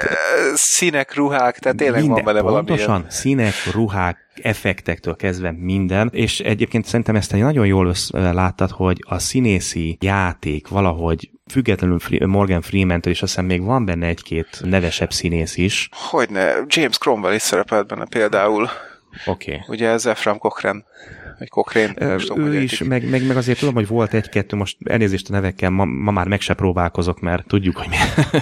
Színek, ruhák, tehát tényleg minden, van bele valami. Pontosan, színek, ruhák, effektektől kezdve minden, és egyébként szerintem ezt egy nagyon jól láttad, hogy a színészi játék valahogy függetlenül Morgan Freeman-től, és azt hiszem még van benne egy-két nevesebb színész is. Hogyne, James Cromwell is szerepelt benne például. Oké. Okay. Ugye ez Ephraim Cochrane vagy Cochrane. Ő is, meg, meg, meg azért tudom, hogy volt egy-kettő, most elnézést a nevekkel, ma, ma már meg se próbálkozok, mert tudjuk, hogy mi,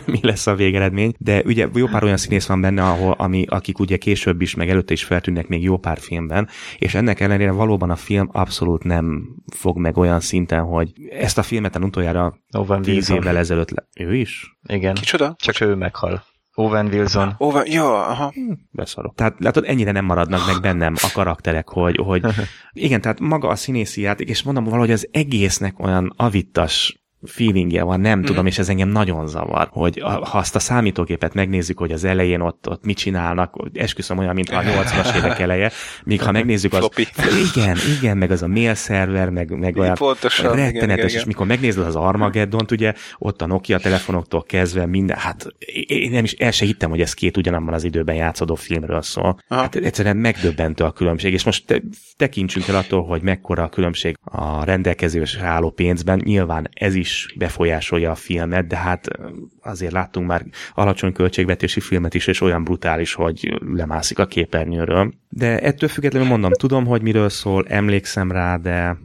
mi lesz a végeredmény, de ugye jó pár olyan színész van benne, ahol, ami, akik ugye később is, meg előtte is feltűnnek még jó pár filmben, és ennek ellenére valóban a film abszolút nem fog meg olyan szinten, hogy ezt a filmet utoljára tíz évvel ezelőtt le... Ő is? Igen. Kicsoda? Csak ő meghal. Owen Wilson. Owen, jó, aha. Hm, beszarok. Tehát látod, ennyire nem maradnak meg bennem a karakterek, hogy, hogy igen, tehát maga a színészi játék, és mondom valahogy az egésznek olyan avittas feelingje van, nem mm. tudom, és ez engem nagyon zavar, hogy ha azt a számítógépet megnézzük, hogy az elején ott, ott mit csinálnak, esküszöm olyan, mint a 80-as évek eleje, míg ha megnézzük az... Floppy. Igen, igen, meg az a mail szerver, meg, meg olyan Pontosan, rettenetes, igen, igen, igen. és mikor megnézed az Armageddon, ugye, ott a Nokia telefonoktól kezdve minden, hát én nem is el se hittem, hogy ez két ugyanabban az időben játszódó filmről szól. Aha. Hát egyszerűen megdöbbentő a különbség, és most te, tekintsünk el attól, hogy mekkora a különbség a rendelkezésre álló pénzben, nyilván ez is is befolyásolja a filmet, de hát azért láttunk már alacsony költségvetési filmet is, és olyan brutális, hogy lemászik a képernyőről. De ettől függetlenül mondom, tudom, hogy miről szól, emlékszem rá, de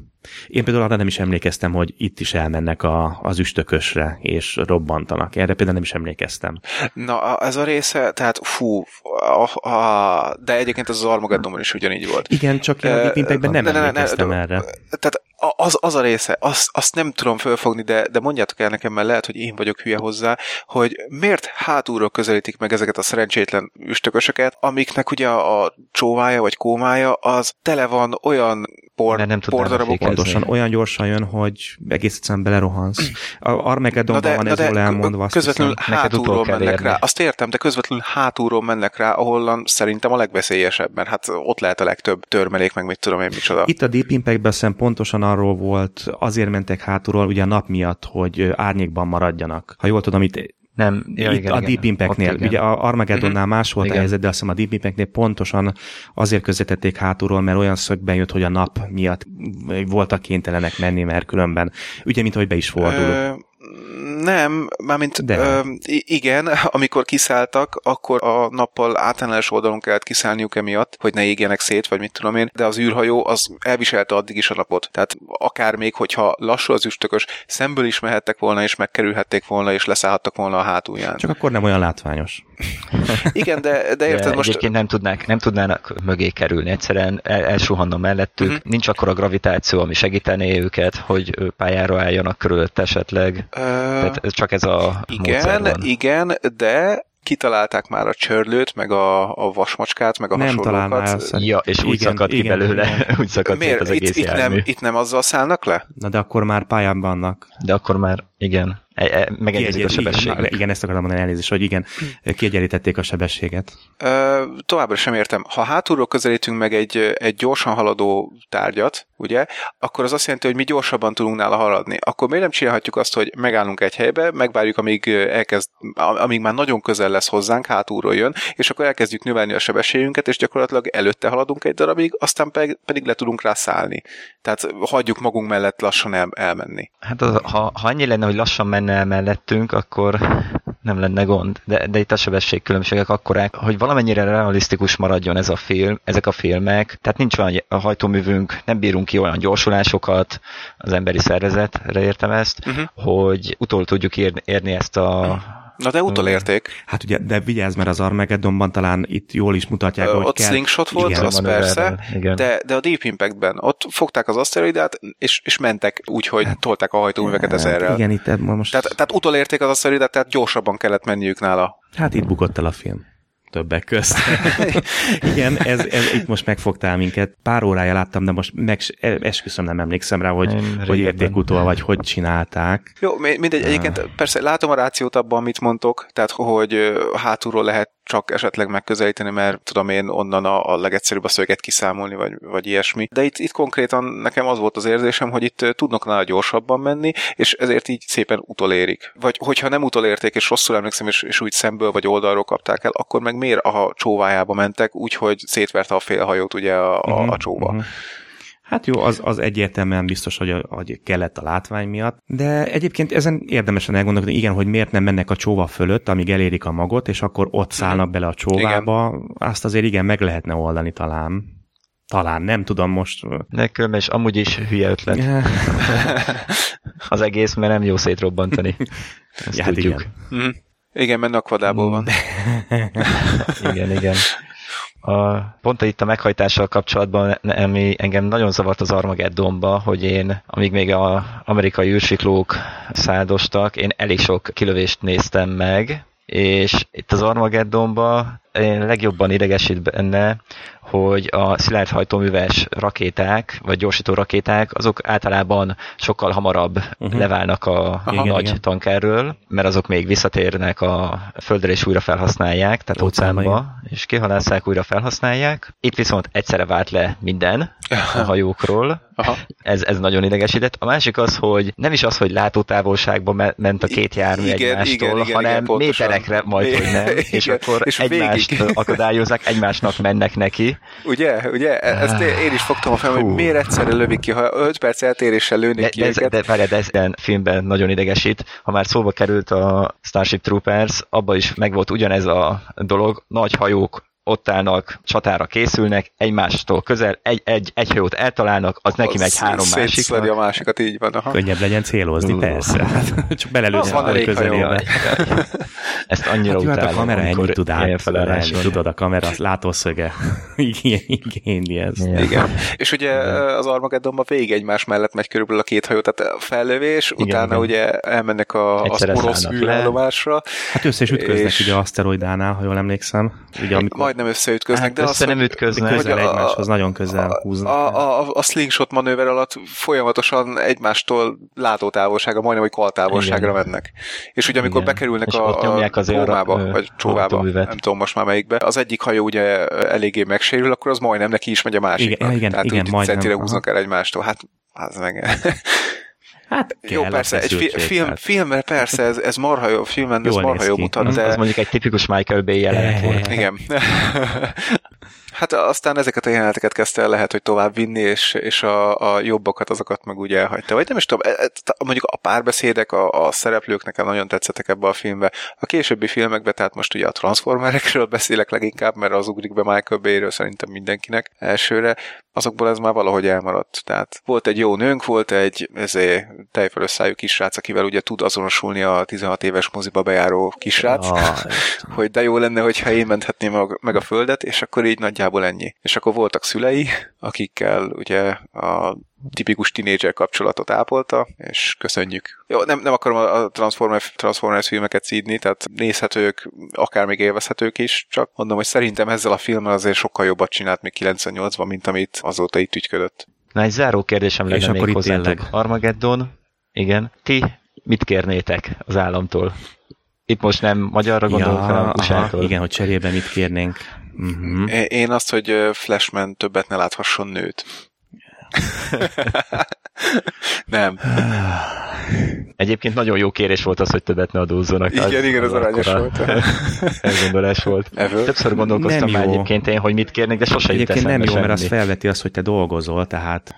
én például arra nem is emlékeztem, hogy itt is elmennek a, az üstökösre, és robbantanak. Erre például nem is emlékeztem. Na, ez a része, tehát fú, a, a, de egyébként az Armageddonban is ugyanígy volt. Igen, csak a Deep nem ne, ne, emlékeztem ne, ne, erre. Tehát az, az a része, azt, azt nem tudom fölfogni, de, de mondjátok el nekem, mert lehet, hogy én vagyok hülye hozzá, hogy miért hátulról közelítik meg ezeket a szerencsétlen üstökösöket, amiknek ugye a csóvája vagy kómája az tele van olyan por, nem pordarabok. Pontosan olyan gyorsan jön, hogy egész egyszerűen belerohansz. A Armageddonban van ez jól elmondva. Közvetlenül hátulról mennek rá. Azt értem, de közvetlenül hátulról mennek rá, ahol szerintem a legveszélyesebb, mert hát ott lehet a legtöbb törmelék, meg mit tudom én micsoda. Itt a Deep Impact-ben pontosan arról volt, azért mentek hátulról, ugye a nap miatt, hogy árnyékban maradjanak. Ha jól tudom, itt nem, ja, itt igen, a Deep Impact-nél, ugye a Armageddonnál uh-huh. más volt igen. a helyzet, de azt hiszem a Deep Impact-nél pontosan azért közvetették hátulról, mert olyan szögben jött, hogy a nap miatt voltak kénytelenek menni, mert különben, ugye, mint hogy be is fordul. Nem, mármint De. Ö, igen, amikor kiszálltak, akkor a nappal általános oldalon kellett kiszállniuk emiatt, hogy ne égjenek szét, vagy mit tudom én, de az űrhajó az elviselte addig is a napot. Tehát akár még, hogyha lassú az üstökös, szemből is mehettek volna, és megkerülhették volna, és leszállhattak volna a hátulján. Csak akkor nem olyan látványos. Igen, de, de érted de most... Egyébként nem, tudnák, nem tudnának mögé kerülni, egyszerűen el, elsuhanna mellettük, uh-huh. nincs akkor a gravitáció, ami segítené őket, hogy pályára álljanak körülött esetleg. Uh, Tehát csak ez a Igen, igen, de kitalálták már a csörlőt, meg a, a vasmacskát, meg a nem hasonlókat. Ja, és úgy igen, szakadt ki igen, belőle, igen. úgy szakadt Miért? az egész itt, itt, nem, itt nem azzal szállnak le? Na de akkor már pályán vannak. De akkor már, igen. E, e, megegyezik a sebességet. Igen, igen, ezt akarom mondani elnézést, hogy igen, kiegyenlítették a sebességet. Ö, továbbra sem értem. Ha hátulról közelítünk meg egy, egy gyorsan haladó tárgyat, ugye, akkor az azt jelenti, hogy mi gyorsabban tudunk nála haladni. Akkor miért nem csinálhatjuk azt, hogy megállunk egy helybe, megvárjuk, amíg elkezd, amíg már nagyon közel lesz hozzánk, hátulról jön, és akkor elkezdjük növelni a sebességünket, és gyakorlatilag előtte haladunk egy darabig, aztán pedig, pedig le tudunk rá szállni. Tehát hagyjuk magunk mellett lassan el, elmenni. Hát az, ha, ha annyi lenne, hogy lassan menne el mellettünk, akkor nem lenne gond. De, de itt a sebességkülönbségek akkorák, hogy valamennyire realisztikus maradjon ez a film, ezek a filmek. Tehát nincs olyan a hajtóművünk, nem bírunk ki olyan gyorsulásokat az emberi szervezetre értem ezt, uh-huh. hogy utol tudjuk érni, érni ezt a Na de utolérték. Hát ugye, de vigyázz, mert az Armageddonban talán itt jól is mutatják, Ö, hogy ott kell. slingshot volt, igen, az persze, igen. De, de a Deep Impact-ben ott fogták az aszteroidát, és, és mentek úgy, hogy hát, tolták a hajtóműveket hát, ezerrel. Igen, itt most... Tehát, tehát utolérték az aszteroidát, tehát gyorsabban kellett menniük nála. Hát itt bukott el a film. Többek közt. Igen, ez, ez, itt most megfogtál minket. Pár órája láttam, de most meg, esküszöm nem emlékszem rá, hogy, hogy értékutól, vagy hogy csinálták. Jó, mindegy, egyébként persze látom a rációt abban, amit mondtok, tehát hogy hátulról lehet csak esetleg megközelíteni, mert tudom én onnan a, a legegyszerűbb a szöget kiszámolni, vagy, vagy ilyesmi. De itt, itt konkrétan nekem az volt az érzésem, hogy itt tudnak nála gyorsabban menni, és ezért így szépen utolérik. Vagy hogyha nem utolérték, és rosszul emlékszem, és, és úgy szemből vagy oldalról kapták el, akkor meg miért a csóvájába mentek, úgyhogy szétverte a félhajót ugye a, a, a mhm, csóva. Uh-huh. Hát jó, az, az egyértelműen biztos, hogy, hogy kellett a látvány miatt, de egyébként ezen érdemesen elgondolkodni, igen, hogy miért nem mennek a csóva fölött, amíg elérik a magot, és akkor ott szállnak bele a csóvába, igen. azt azért igen, meg lehetne oldani talán. Talán, nem tudom most. Nekem, és amúgy is hülye ötlet. az egész, mert nem jó szétrobbantani. Ezt ja, hát tudjuk. Igen. Mm. Igen, mert akvadából van. igen, igen. A, pont itt a meghajtással kapcsolatban, ami engem nagyon zavart az Armageddonba, hogy én, amíg még az amerikai űrsiklók száldostak, én elég sok kilövést néztem meg, és itt az Armageddonba én legjobban idegesít benne, hogy a szilárd hajtóműves rakéták, vagy gyorsító rakéták, azok általában sokkal hamarabb uh-huh. leválnak a Aha, nagy igen. tankerről, mert azok még visszatérnek a földre és újra felhasználják, tehát óceánba, és kihalásszák, újra felhasználják. Itt viszont egyszerre vált le minden a hajókról, Aha. Ez, ez nagyon idegesített. A másik az, hogy nem is az, hogy látótávolságban ment a két jármű igen, egymástól, igen, igen, hanem igen, méterekre majd, hogy nem, és igen. akkor és egymást végig. akadályozzák, egymásnak mennek neki. Ugye, ugye, ezt én is fogtam a fel, hogy miért egyszerre lövik ki, ha 5 perc eltéréssel lőnék de, ki de, őket. De, de, de, de, filmben nagyon idegesít. Ha már szóba került a Starship Troopers, abban is megvolt ugyanez a dolog, nagy hajók ott állnak, csatára készülnek, egymástól közel, egy, egy, egy hajót eltalálnak, az neki megy három másik. a másikat, így van. Aha. Könnyebb legyen célozni, uh. persze. Csak belelősz a közelébe. Ezt annyira hát, utálom. a kamera ennyit tud át, tudod, a kamera látószöge. igen, igényli ezt. Igen. igen. És ugye az Armageddonban végig egymás mellett megy körülbelül a két hajó, tehát a fellövés, igen, utána igen. ugye elmennek a, az orosz űrállomásra. Hát össze is ütköznek és... ugye aszteroidánál, ha jól emlékszem. Ugye, amikor... Majdnem összeütköznek, hát, de össze azt, nem ütköznek. Közel a, egymáshoz, nagyon közel a, húznak. A, a, a, a slingshot manőver alatt folyamatosan egymástól látótávolsága, majdnem, hogy kaltávolságra mennek. És ugye amikor Igen. bekerülnek és a, a prómába, vagy csóvába, nem tudom most már melyikbe, az egyik hajó ugye eléggé megsérül, akkor az majdnem neki is megy a másiknak. Igen, igen, Tehát igen, úgy majdnem. centire húznak el egymástól. Hát az meg... Hát jó, persze, egy fi- film, filmre persze, ez, ez marha jó, filmen ez marha jó mutat, de... Az mondjuk egy tipikus Michael Bay jelenet volt. Igen. Hát aztán ezeket a jeleneteket kezdte el lehet, hogy tovább vinni, és, és a, a jobbakat azokat meg úgy elhagyta. Vagy nem is tudom, e, e, mondjuk a párbeszédek, a, a szereplők nekem nagyon tetszettek ebbe a filmbe. A későbbi filmekben, tehát most ugye a Transformerekről beszélek leginkább, mert az ugrik be Michael Bay-ről szerintem mindenkinek elsőre, azokból ez már valahogy elmaradt. Tehát volt egy jó nőnk, volt egy ezé, tejfelőszájú kisrác, akivel ugye tud azonosulni a 16 éves moziba bejáró kisrác, ah, hogy de jó lenne, hogyha én menthetném meg a földet, és akkor így nagyjából ennyi. És akkor voltak szülei, akikkel ugye a tipikus tinédzser kapcsolatot ápolta, és köszönjük. Jó, nem, nem akarom a Transformers, Transformers filmeket szídni, tehát nézhetők, akár még élvezhetők is, csak mondom, hogy szerintem ezzel a filmmel azért sokkal jobbat csinált még 98-ban, mint amit azóta itt ügyködött. Na, egy záró kérdésem lenne és még akkor hozzátok. Armageddon, igen. Ti mit kérnétek az államtól? Itt most nem magyarra gondolok, ja, hanem USA-tól. Igen, hogy cserébe mit kérnénk. Uh-huh. Én azt, hogy Flashman többet ne láthasson nőt. nem. Egyébként nagyon jó kérés volt az, hogy többet ne adózzanak. Igen, az, igen, az, az arányos volt. elgondolás volt. Ever. Többször gondolkoztam már egyébként én, hogy mit kérnék, de sose Egyébként nem jó, mert az felveti azt, hogy te dolgozol, tehát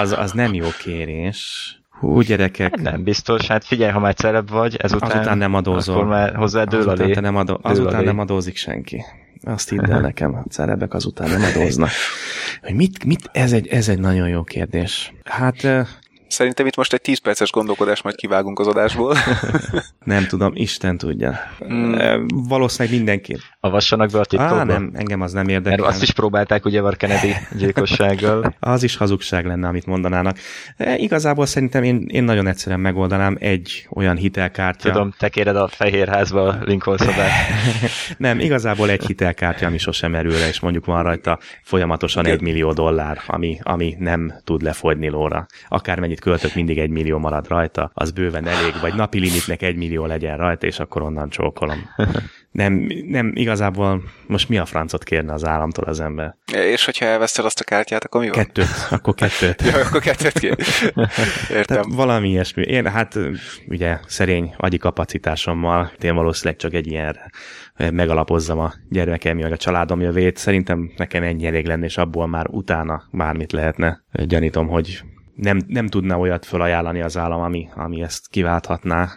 az, az nem jó kérés. Hú, gyerekek. Hát nem biztos, hát figyelj, ha már celeb vagy, ezután, azután nem adózol. Akkor már hozzá dől azután, a nem adó, azután nem adózik senki. Azt hidd el nekem, a celebek azután nem adóznak. Hogy mit, mit ez, egy, ez egy nagyon jó kérdés. Hát Szerintem itt most egy 10 perces gondolkodás majd kivágunk az adásból. nem tudom, Isten tudja. Hmm. Valószínűleg mindenki. Avassanak be a titokba? Á, nem, engem az nem érdekel. Mert azt is próbálták ugye a Kennedy gyilkossággal. az is hazugság lenne, amit mondanának. E, igazából szerintem én, én nagyon egyszerűen megoldanám egy olyan hitelkártya. Tudom, te kéred a fehérházba Lincoln szobát. nem, igazából egy hitelkártya, ami sosem erül le, és mondjuk van rajta folyamatosan egy millió dollár, ami, ami nem tud lefogyni lóra. Akármennyit költök, mindig egy millió marad rajta, az bőven elég, vagy napi limitnek egy millió legyen rajta, és akkor onnan csókolom. Nem, nem, igazából most mi a francot kérne az államtól az ember? És hogyha elveszted azt a kártyát, akkor mi van? Kettőt, akkor kettőt. ja, akkor kettőt kér. Értem. Tehát valami ilyesmi. Én hát ugye szerény agyi kapacitásommal én valószínűleg csak egy ilyen megalapozzam a gyermekem, vagy a családom jövét. Szerintem nekem ennyi elég lenne, és abból már utána bármit lehetne. Gyanítom, hogy nem, nem tudna olyat felajánlani az állam, ami, ami ezt kiválthatná,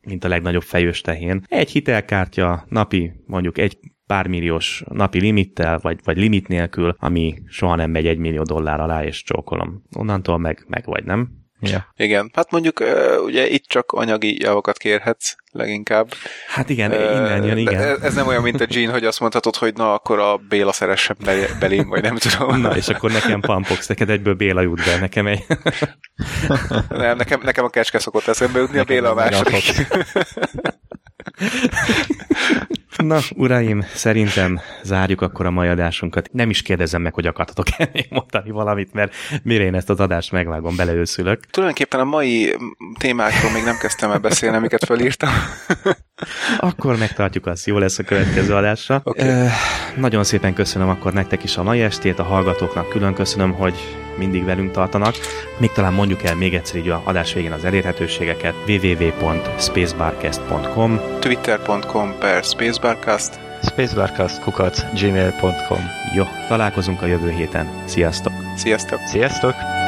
mint a legnagyobb fejős tehén. Egy hitelkártya napi mondjuk egy pár milliós napi limittel, vagy, vagy limit nélkül, ami soha nem megy egy millió dollár alá, és csókolom. Onnantól meg, meg vagy, nem? Ja. Igen, hát mondjuk ugye itt csak anyagi javakat kérhetsz leginkább. Hát igen, innen jön, igen. Ez, ez nem olyan, mint a Jean, hogy azt mondhatod, hogy na, akkor a Béla szeressen belém, vagy nem tudom. Na, és akkor nekem Pampox, neked egyből Béla jut be, nekem egy... nem, nekem, nekem a kecske szokott eszembe jutni, a Béla a második. Na, uraim, szerintem zárjuk akkor a mai adásunkat. Nem is kérdezem meg, hogy akartatok-e még mondani valamit, mert mire én ezt az adást megvágom, beleőszülök. Tulajdonképpen a mai témákról még nem kezdtem el beszélni, amiket felírtam. akkor megtartjuk azt, jó lesz a következő adásra. Okay. Nagyon szépen köszönöm akkor nektek is a mai estét, a hallgatóknak külön köszönöm, hogy mindig velünk tartanak. Még talán mondjuk el még egyszer így a adás végén az elérhetőségeket www.spacebarcast.com twitter.com per spacebarcast spacebarcast kukac gmail.com Jó, találkozunk a jövő héten. Sziasztok! Sziasztok! Sziasztok!